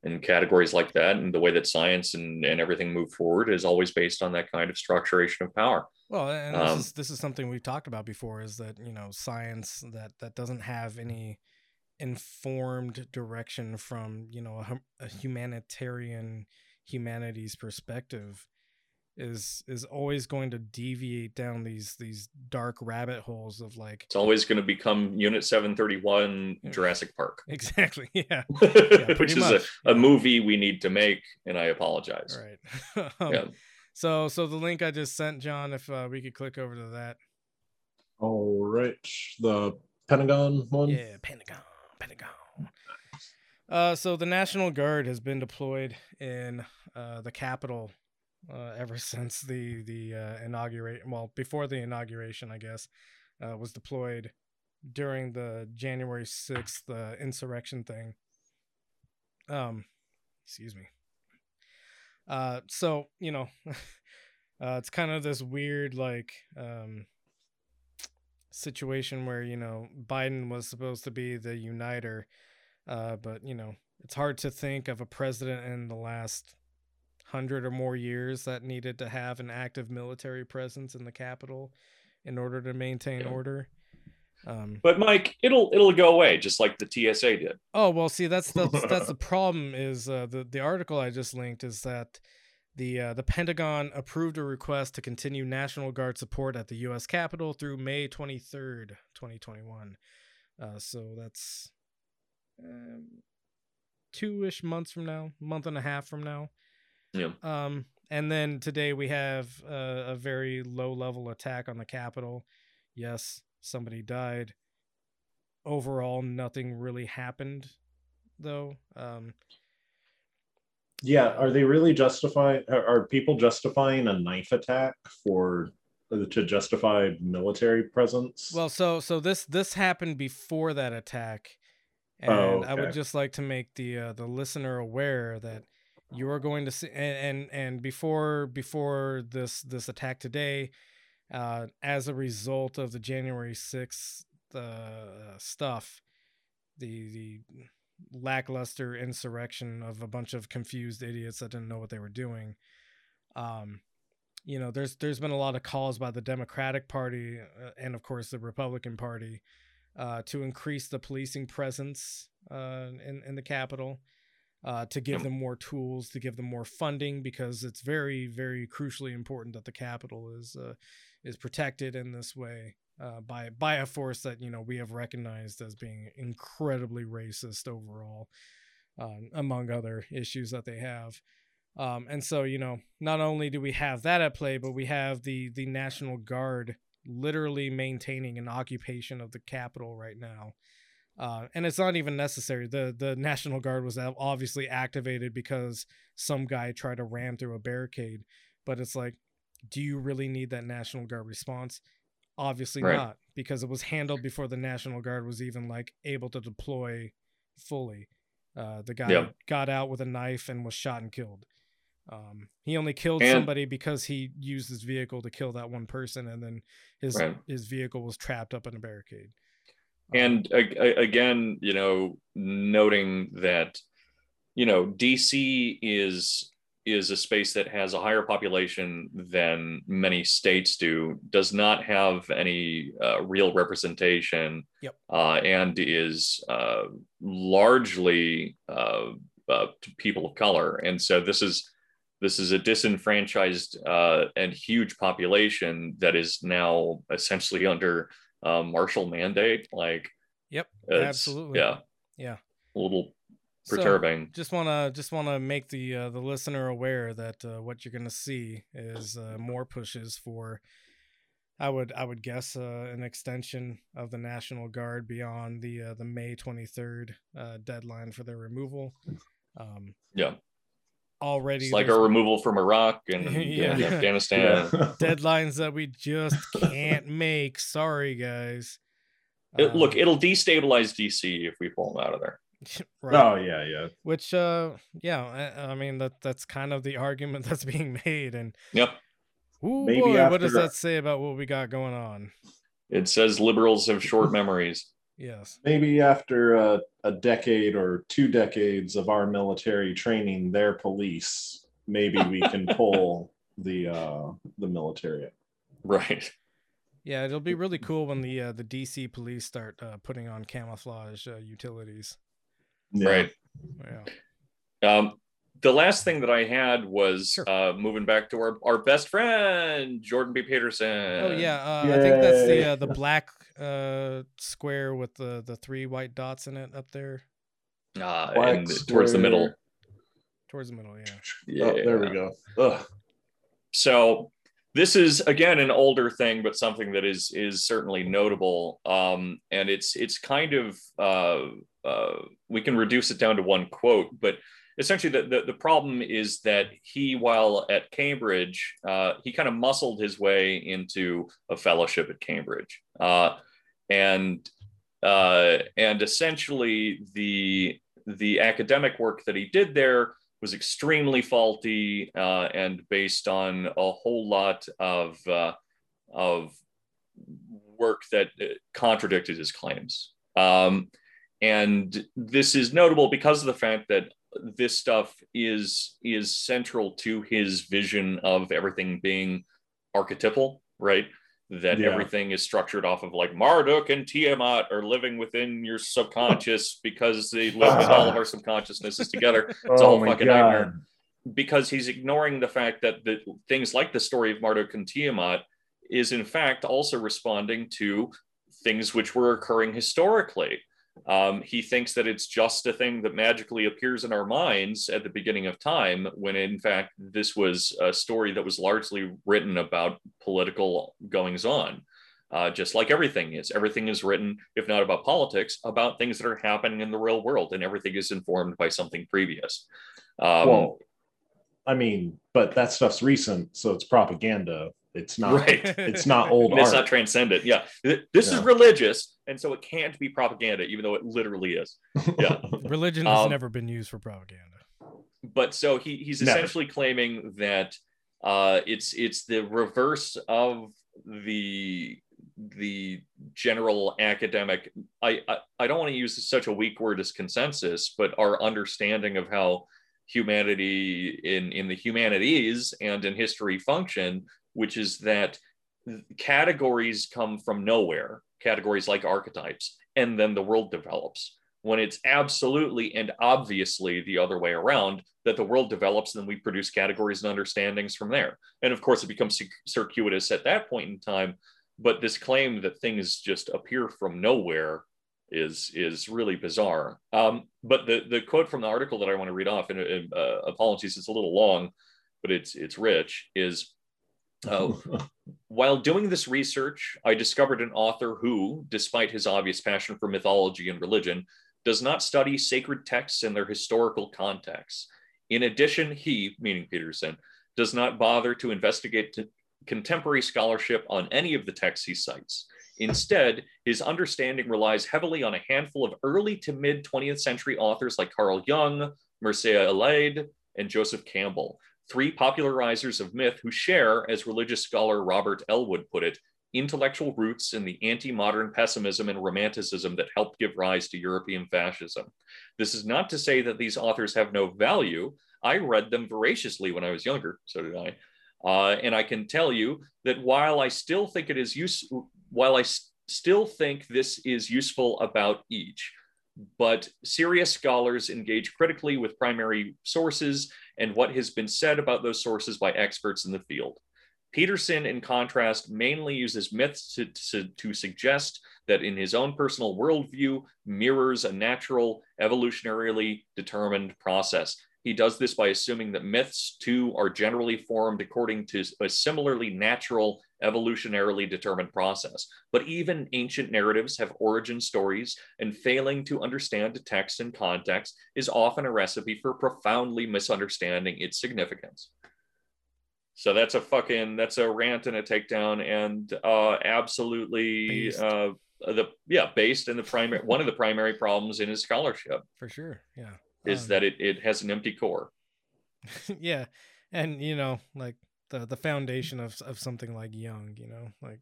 and categories like that, and the way that science and, and everything move forward is always based on that kind of structuration of power. Well, and Um, this is this is something we've talked about before is that you know science that that doesn't have any informed direction from you know a, a humanitarian humanities perspective is is always going to deviate down these these dark rabbit holes of like It's always going to become Unit 731 Yeah. Jurassic Park, exactly yeah which pretty is a, a movie we need to make, and I apologize. right um, Yeah. so so the link i just sent john if uh, we could click over to that All right, the Pentagon one. Yeah, Pentagon, Pentagon. Uh, so the National Guard has been deployed in uh, the Capitol uh, ever since the the uh, inaugurate. Well, before the inauguration, I guess, uh, was deployed during the January sixth uh, insurrection thing. Um, excuse me. Uh, so you know, uh, it's kind of this weird like um situation where you know Biden was supposed to be the uniter, uh, but you know it's hard to think of a president in the last hundred or more years that needed to have an active military presence in the capital in order to maintain Yeah. order. Um, But Mike, it'll it'll go away just like the TSA did. Oh well, see that's that's that's the problem. Is uh, the the article I just linked is that the uh, the Pentagon approved a request to continue National Guard support at the U.S. Capitol through May twenty third, twenty twenty one. Uh, so that's um, two ish months from now, month and a half from now. Yeah. Um, and then today we have uh, a very low level attack on the Capitol. Yes, somebody died. Overall, nothing really happened, though. Um, Yeah, are they really justifying? Are, are people justifying a knife attack for to justify military presence? well, so so this this happened before that attack, and Oh, I would just like to make the uh, the listener aware that you are going to see and and, and before before this this attack today, uh, as a result of the January sixth uh, stuff, the the lackluster insurrection of a bunch of confused idiots that didn't know what they were doing. Um, you know, there's there's been a lot of calls by the Democratic Party uh, and of course the Republican Party uh, to increase the policing presence uh, in in the Capitol, uh, to give them more tools, to give them more funding, because it's very very crucially important that the capital is uh, is protected in this way uh, by by a force that you know we have recognized as being incredibly racist overall, um, among other issues that they have. Um, and so you know, not only do we have that at play, but we have the the National Guard literally maintaining an occupation of the capital right now. Uh, and it's not even necessary. the The National Guard was obviously activated because some guy tried to ram through a barricade. But it's like, do you really need that National Guard response? Obviously Right. not, because it was handled before the National Guard was even like able to deploy fully. Uh, the guy Yeah. got out with a knife and was shot and killed. Um, he only killed And- somebody because he used his vehicle to kill that one person, and then his Right. his vehicle was trapped up in a barricade. And a- again, you know, noting that you know DC is is a space that has a higher population than many states do, does not have any uh, real representation, Yep. uh, and is uh, largely uh, uh, to people of color. And so this is this is a disenfranchised uh, and huge population that is now essentially under uh, martial mandate. Like, Yep, absolutely. yeah, Yeah. a little So, perturbing. just want to just want to make the uh, the listener aware that uh, what you're going to see is uh, more pushes for I would I would guess uh, an extension of the National Guard beyond the uh, the May 23rd uh, deadline for their removal. Um, yeah, already it's like our removal from Iraq and, Yeah. and Afghanistan. deadlines that we just can't make. Sorry, guys. It- Um, look, it'll destabilize DC if we pull them out of there. right. Oh yeah, yeah. which uh yeah I, I mean that that's kind of the argument that's being made and Yep. Ooh, Maybe boy, what does that say about what we got going on It says liberals have short memories. Yes Maybe after a, a decade or two decades of our military training their police, maybe we can pull the uh, the military. Right. yeah it'll be really cool when the uh, the dc police start uh, putting on camouflage uh, utilities Yeah. Right. yeah Um, the last thing that I had was Sure. uh, moving back to our, our best friend, Jordan B. Peterson. oh yeah uh, i think that's the uh, the black uh square with the the three white dots in it up there Uh, Black and towards the middle. towards the middle yeah Yeah. Oh, there we go. Ugh. so this is again an older thing but something that is is certainly notable um, and it's it's kind of uh, uh, we can reduce it down to one quote but essentially the, the, the problem is that he while at cambridge uh, he kind of muscled his way into a fellowship at cambridge uh, and uh, and essentially the the academic work that he did there was extremely faulty uh, and based on a whole lot of uh, of work that uh, contradicted his claims. Um, and this is notable because of the fact that this stuff is is central to his vision of everything being archetypal, right? That Yeah. everything is structured off of like Marduk and Tiamat are living within your subconscious because they live with all of our subconsciousnesses together It's oh all fucking god. nightmare. because he's ignoring the fact that the things like the story of Marduk and Tiamat is in fact also responding to things which were occurring historically. Um, he thinks that it's just a thing that magically appears in our minds at the beginning of time, when in fact this was a story that was largely written about political goings on. Uh, just like everything is, everything is written, if not about politics, about things that are happening in the real world, and everything is informed by something previous. Um, well, I mean, but that stuff's recent, so it's propaganda. It's not. right. It's not old And it's art. not transcendent. Yeah. Th- This is religious, and so it can't be propaganda, even though it literally is. Yeah. religion has Um, never been used for propaganda but so he he's Never. essentially claiming that uh, it's it's the reverse of the the general academic I, I i don't want to use such a weak word as consensus but our understanding of how humanity in in the humanities and in history function which is that categories come from nowhere categories like archetypes and then the world develops. When it's absolutely and obviously the other way around that the world develops and then we produce categories and understandings from there. And of course it becomes circuitous at that point in time but this claim that things just appear from nowhere is is really bizarre. Um, but the the quote from the article that i want to read off and uh, apologies it's a little long but it's it's rich is uh, while doing this research, I discovered an author who, despite his obvious passion for mythology and religion, does not study sacred texts in their historical context. In addition, he, meaning Peterson, does not bother to investigate t- contemporary scholarship on any of the texts he cites. Instead, his understanding relies heavily on a handful of early to mid 20th century authors like Carl Jung, Mircea Eliade, and Joseph Campbell, three popularizers of myth who share, as religious scholar Robert Ellwood put it, intellectual roots in the anti modern pessimism and romanticism that helped give rise to European fascism. This is not to say that these authors have no value. I read them voraciously when I was younger, so did I. Uh, and I can tell you that while I still think it is use, while I s- still think this is useful about each, but serious scholars engage critically with primary sources and what has been said about those sources by experts in the field. Peterson, in contrast, mainly uses myths to, to, to, suggest that in his own personal worldview mirrors a natural, evolutionarily determined process. He does this by assuming that myths, too, are generally formed according to a similarly natural, evolutionarily determined process. But even ancient narratives have origin stories, and failing to understand the text and context is often a recipe for profoundly misunderstanding its significance. So that's a fucking that's a rant and a takedown, and uh, absolutely uh, the yeah based in the primary one of the primary problems in his scholarship for sure. Yeah, is that it it has an empty core. yeah, and you know, like the the foundation of of something like Jung, you know, like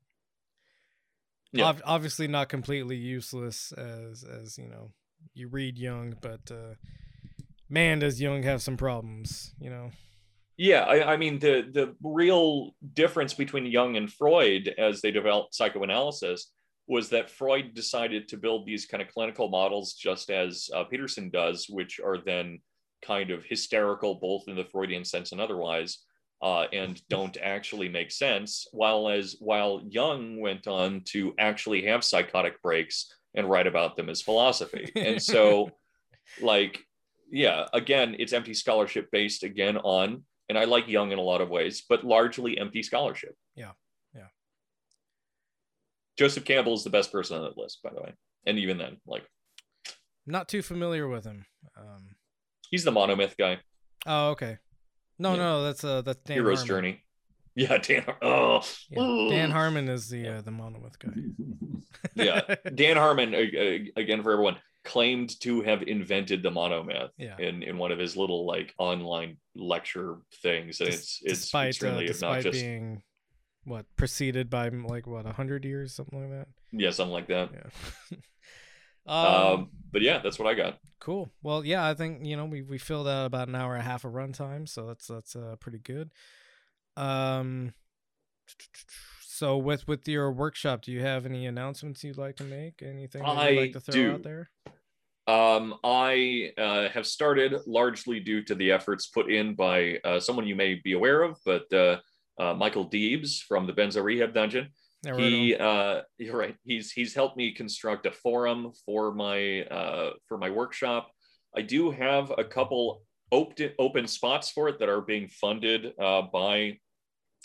Yeah. ob- obviously not completely useless as as you know you read Jung, but uh, man, does Jung have some problems, you know. Yeah, I, I mean the the real difference between Jung and Freud as they developed psychoanalysis was that Freud decided to build these kind of clinical models just as uh, Peterson does, which are then kind of hysterical both in the Freudian sense and otherwise, uh, and don't actually make sense. While as while Jung went on to actually have psychotic breaks and write about them as philosophy, and so like yeah, again, it's empty scholarship based again on and I like Jung in a lot of ways, but largely empty scholarship. Joseph Campbell is the best person on that list, by the way. And even then, like Not too familiar with him. Um, he's the monomyth guy. oh, okay. No, Yeah. no, that's uh that's Dan Hero's Harmon. Journey. Yeah, Dan. Oh, Yeah, Dan Harmon is the uh, the monolith guy. yeah. Dan Harmon, again for everyone, claimed to have invented the monomyth Yeah. in, in one of his little like online lecture things. And it's it's despite extremely uh, obnoxious. being what preceded by like what a hundred years, something like that. Yeah, something like that. Yeah. Um, um, but yeah, that's what I got. cool. Well, yeah, I think you know we we filled out about an hour and a half of runtime, so that's that's uh, pretty good. Um, so with with your workshop, do you have any announcements you'd like to make? Anything that you'd I like to throw do. out there? Um, I uh, have started largely due to the efforts put in by uh, someone you may be aware of, but uh, uh, Michael Deebs from the Benzo Rehab Dungeon. Right he, uh, you're right. He's he's helped me construct a forum for my uh, for my workshop. I do have a couple open open spots for it that are being funded uh, by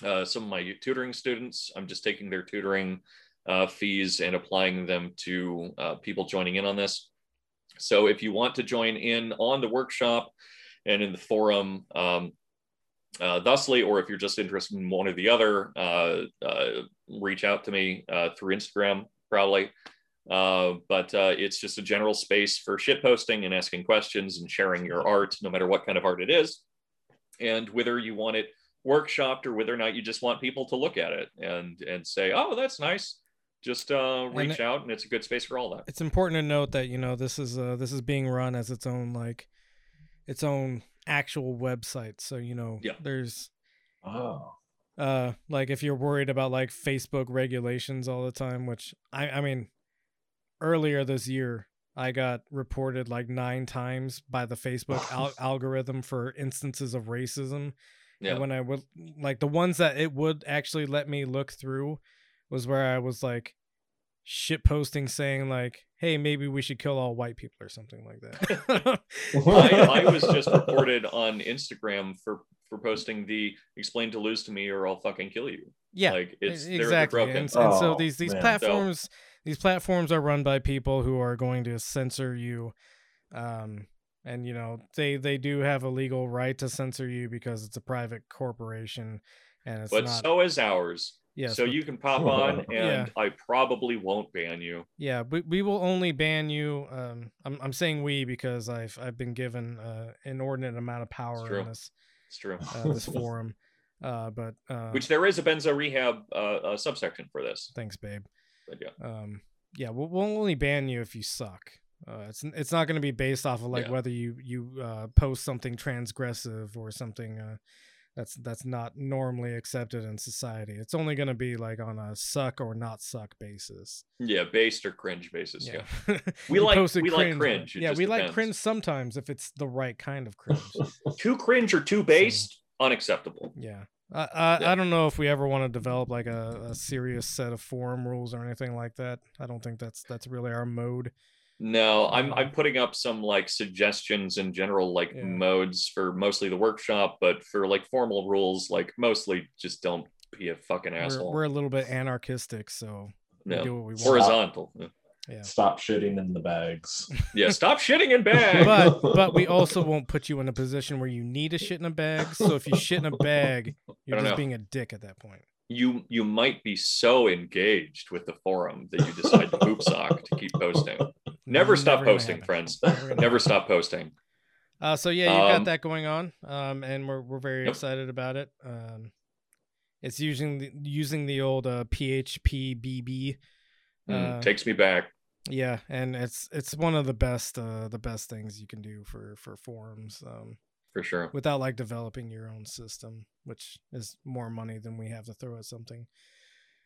uh, some of my tutoring students. I'm just taking their tutoring uh, fees and applying them to uh, people joining in on this. So if you want to join in on the workshop and in the forum, um, uh, thusly, or if you're just interested in one or the other, uh, uh, reach out to me uh, through Instagram, probably. Uh, but uh, it's just a general space for shit posting and asking questions and sharing your art, no matter what kind of art it is. And whether you want it workshopped or whether or not you just want people to look at it and and say, oh, that's nice. Just uh, reach it- out, and it's a good space for all that. it's important to note that you know this is uh this is being run as its own like its own actual website so you know Yeah. there's Oh. uh like if you're worried about like facebook regulations all the time which i i mean earlier this year i got reported like nine times by the facebook al- algorithm for instances of racism Yeah. and when i would like the ones that it would actually let me look through was where i was like shit posting saying like hey maybe we should kill all white people or something like that I, I was just reported on Instagram for for posting the explain Deleuze to me or I'll fucking kill you. yeah like it's they're- they're exactly broken. and, and so Oh, these these man. platforms these platforms are run by people who are going to censor you um and you know they they do have a legal right to censor you because it's a private corporation and it's but not so is ours. Yes so but- you can pop on and Yeah. I probably won't ban you. yeah we, we will only ban you um i'm, I'm saying we because i've i've been given uh inordinate amount of power in this It's true. uh, this forum Uh, but uh, Which there is a benzo rehab uh, uh, subsection for this. thanks, babe. But yeah. Um, yeah, we'll, we'll only ban you if you suck. Uh, it's it's not going to be based off of like Yeah. whether you you uh, post something transgressive or something uh, that's that's not normally accepted in society. It's only going to be like on a suck or not suck basis. Yeah, based or cringe basis. Yeah. We like- we like cringe, it Yeah, we like cringe sometimes if it's the right kind of cringe. Too cringe or too based, unacceptable. Yeah. I, I, Yeah. I don't know if we ever want to develop like a, a serious set of forum rules or anything like that. I don't think that's that's really our mode. No, I'm I'm putting up some like suggestions in general, like Yeah. modes for mostly the workshop, but for like formal rules, like mostly just don't be a fucking We're, asshole. we're a little bit anarchistic, so we no. do what we want. Horizontal. Yeah. Yeah. Stop shitting in the bags. Yeah, stop shitting in bags. But but we also won't put you in a position where you need to shit in a bag. So if you shit in a bag, you're just know. being a dick at that point. you you might be so engaged with the forum that you decide to poop sock to keep posting. Never stop gonna posting, friends. Never Never stop posting. Uh, so yeah, you've got Um, that going on, um, and we're we're very Yep. excited about it. Um, it's using the, using the old uh, phpBB. Mm, Uh, takes me back. yeah, and it's it's one of the best uh, the best things you can do for for forums um, For sure. without like developing your own system, which is more money than we have to throw at something.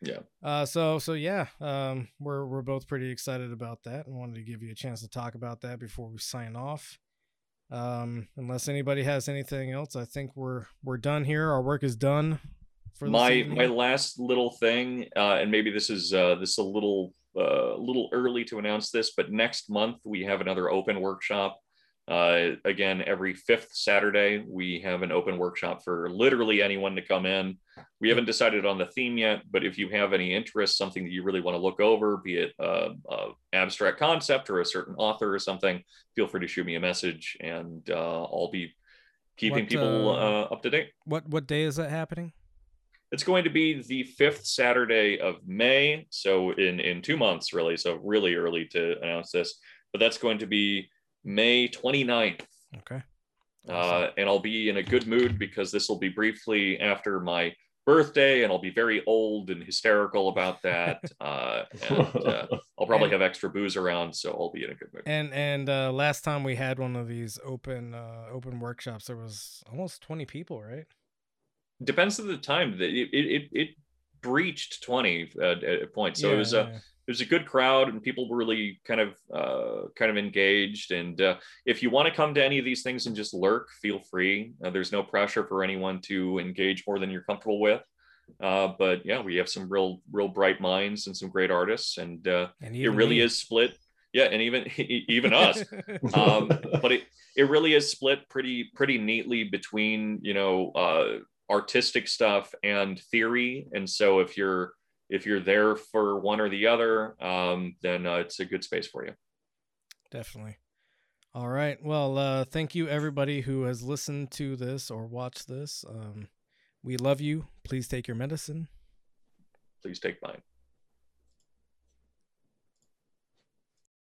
Yeah. Uh, so so yeah, um, we're we're both pretty excited about that, and wanted to give you a chance to talk about that before we sign off. Um, unless anybody has anything else, I think we're we're done here. Our work is done. For this my evening. my last little thing uh, and maybe this is uh, this is a little uh, little early to announce this but next month we have another open workshop uh, again every fifth saturday we have an open workshop for literally anyone to come in we haven't decided on the theme yet but if you have any interest something that you really want to look over be it uh, uh, abstract concept or a certain author or something feel free to shoot me a message and uh, i'll be keeping What, people uh, uh, up to date what what day is that happening? it's going to be the fifth Saturday of May. So in in two months, really. So really early to announce this, but that's going to be May 29th. Okay. Uh, and I'll be in a good mood because this will be briefly after my birthday, and I'll be very old and hysterical about that. Uh, and uh, I'll probably have extra booze around, so I'll be in a good mood. And and uh, last time we had one of these open uh, open workshops, there was almost twenty people, right? Depends on the time. that It it it, it breached 20 uh, at a point, so it was a yeah. It was a good crowd and people were really kind of uh, kind of engaged. And uh, if you want to come to any of these things and just lurk feel free. Uh, there's no pressure for anyone to engage more than you're comfortable with. Uh, but yeah we have some real real bright minds and some great artists. And uh, and it really me. is split. Yeah and even even us. Um, but it, it really is split pretty pretty neatly between you know uh, artistic stuff and theory. And so if you're if you're there for one or the other um, then uh, it's a good space for you Definitely. All right. Well, uh, thank you everybody who has listened to this or watched this. Um, we love you. Please take your medicine. please take mine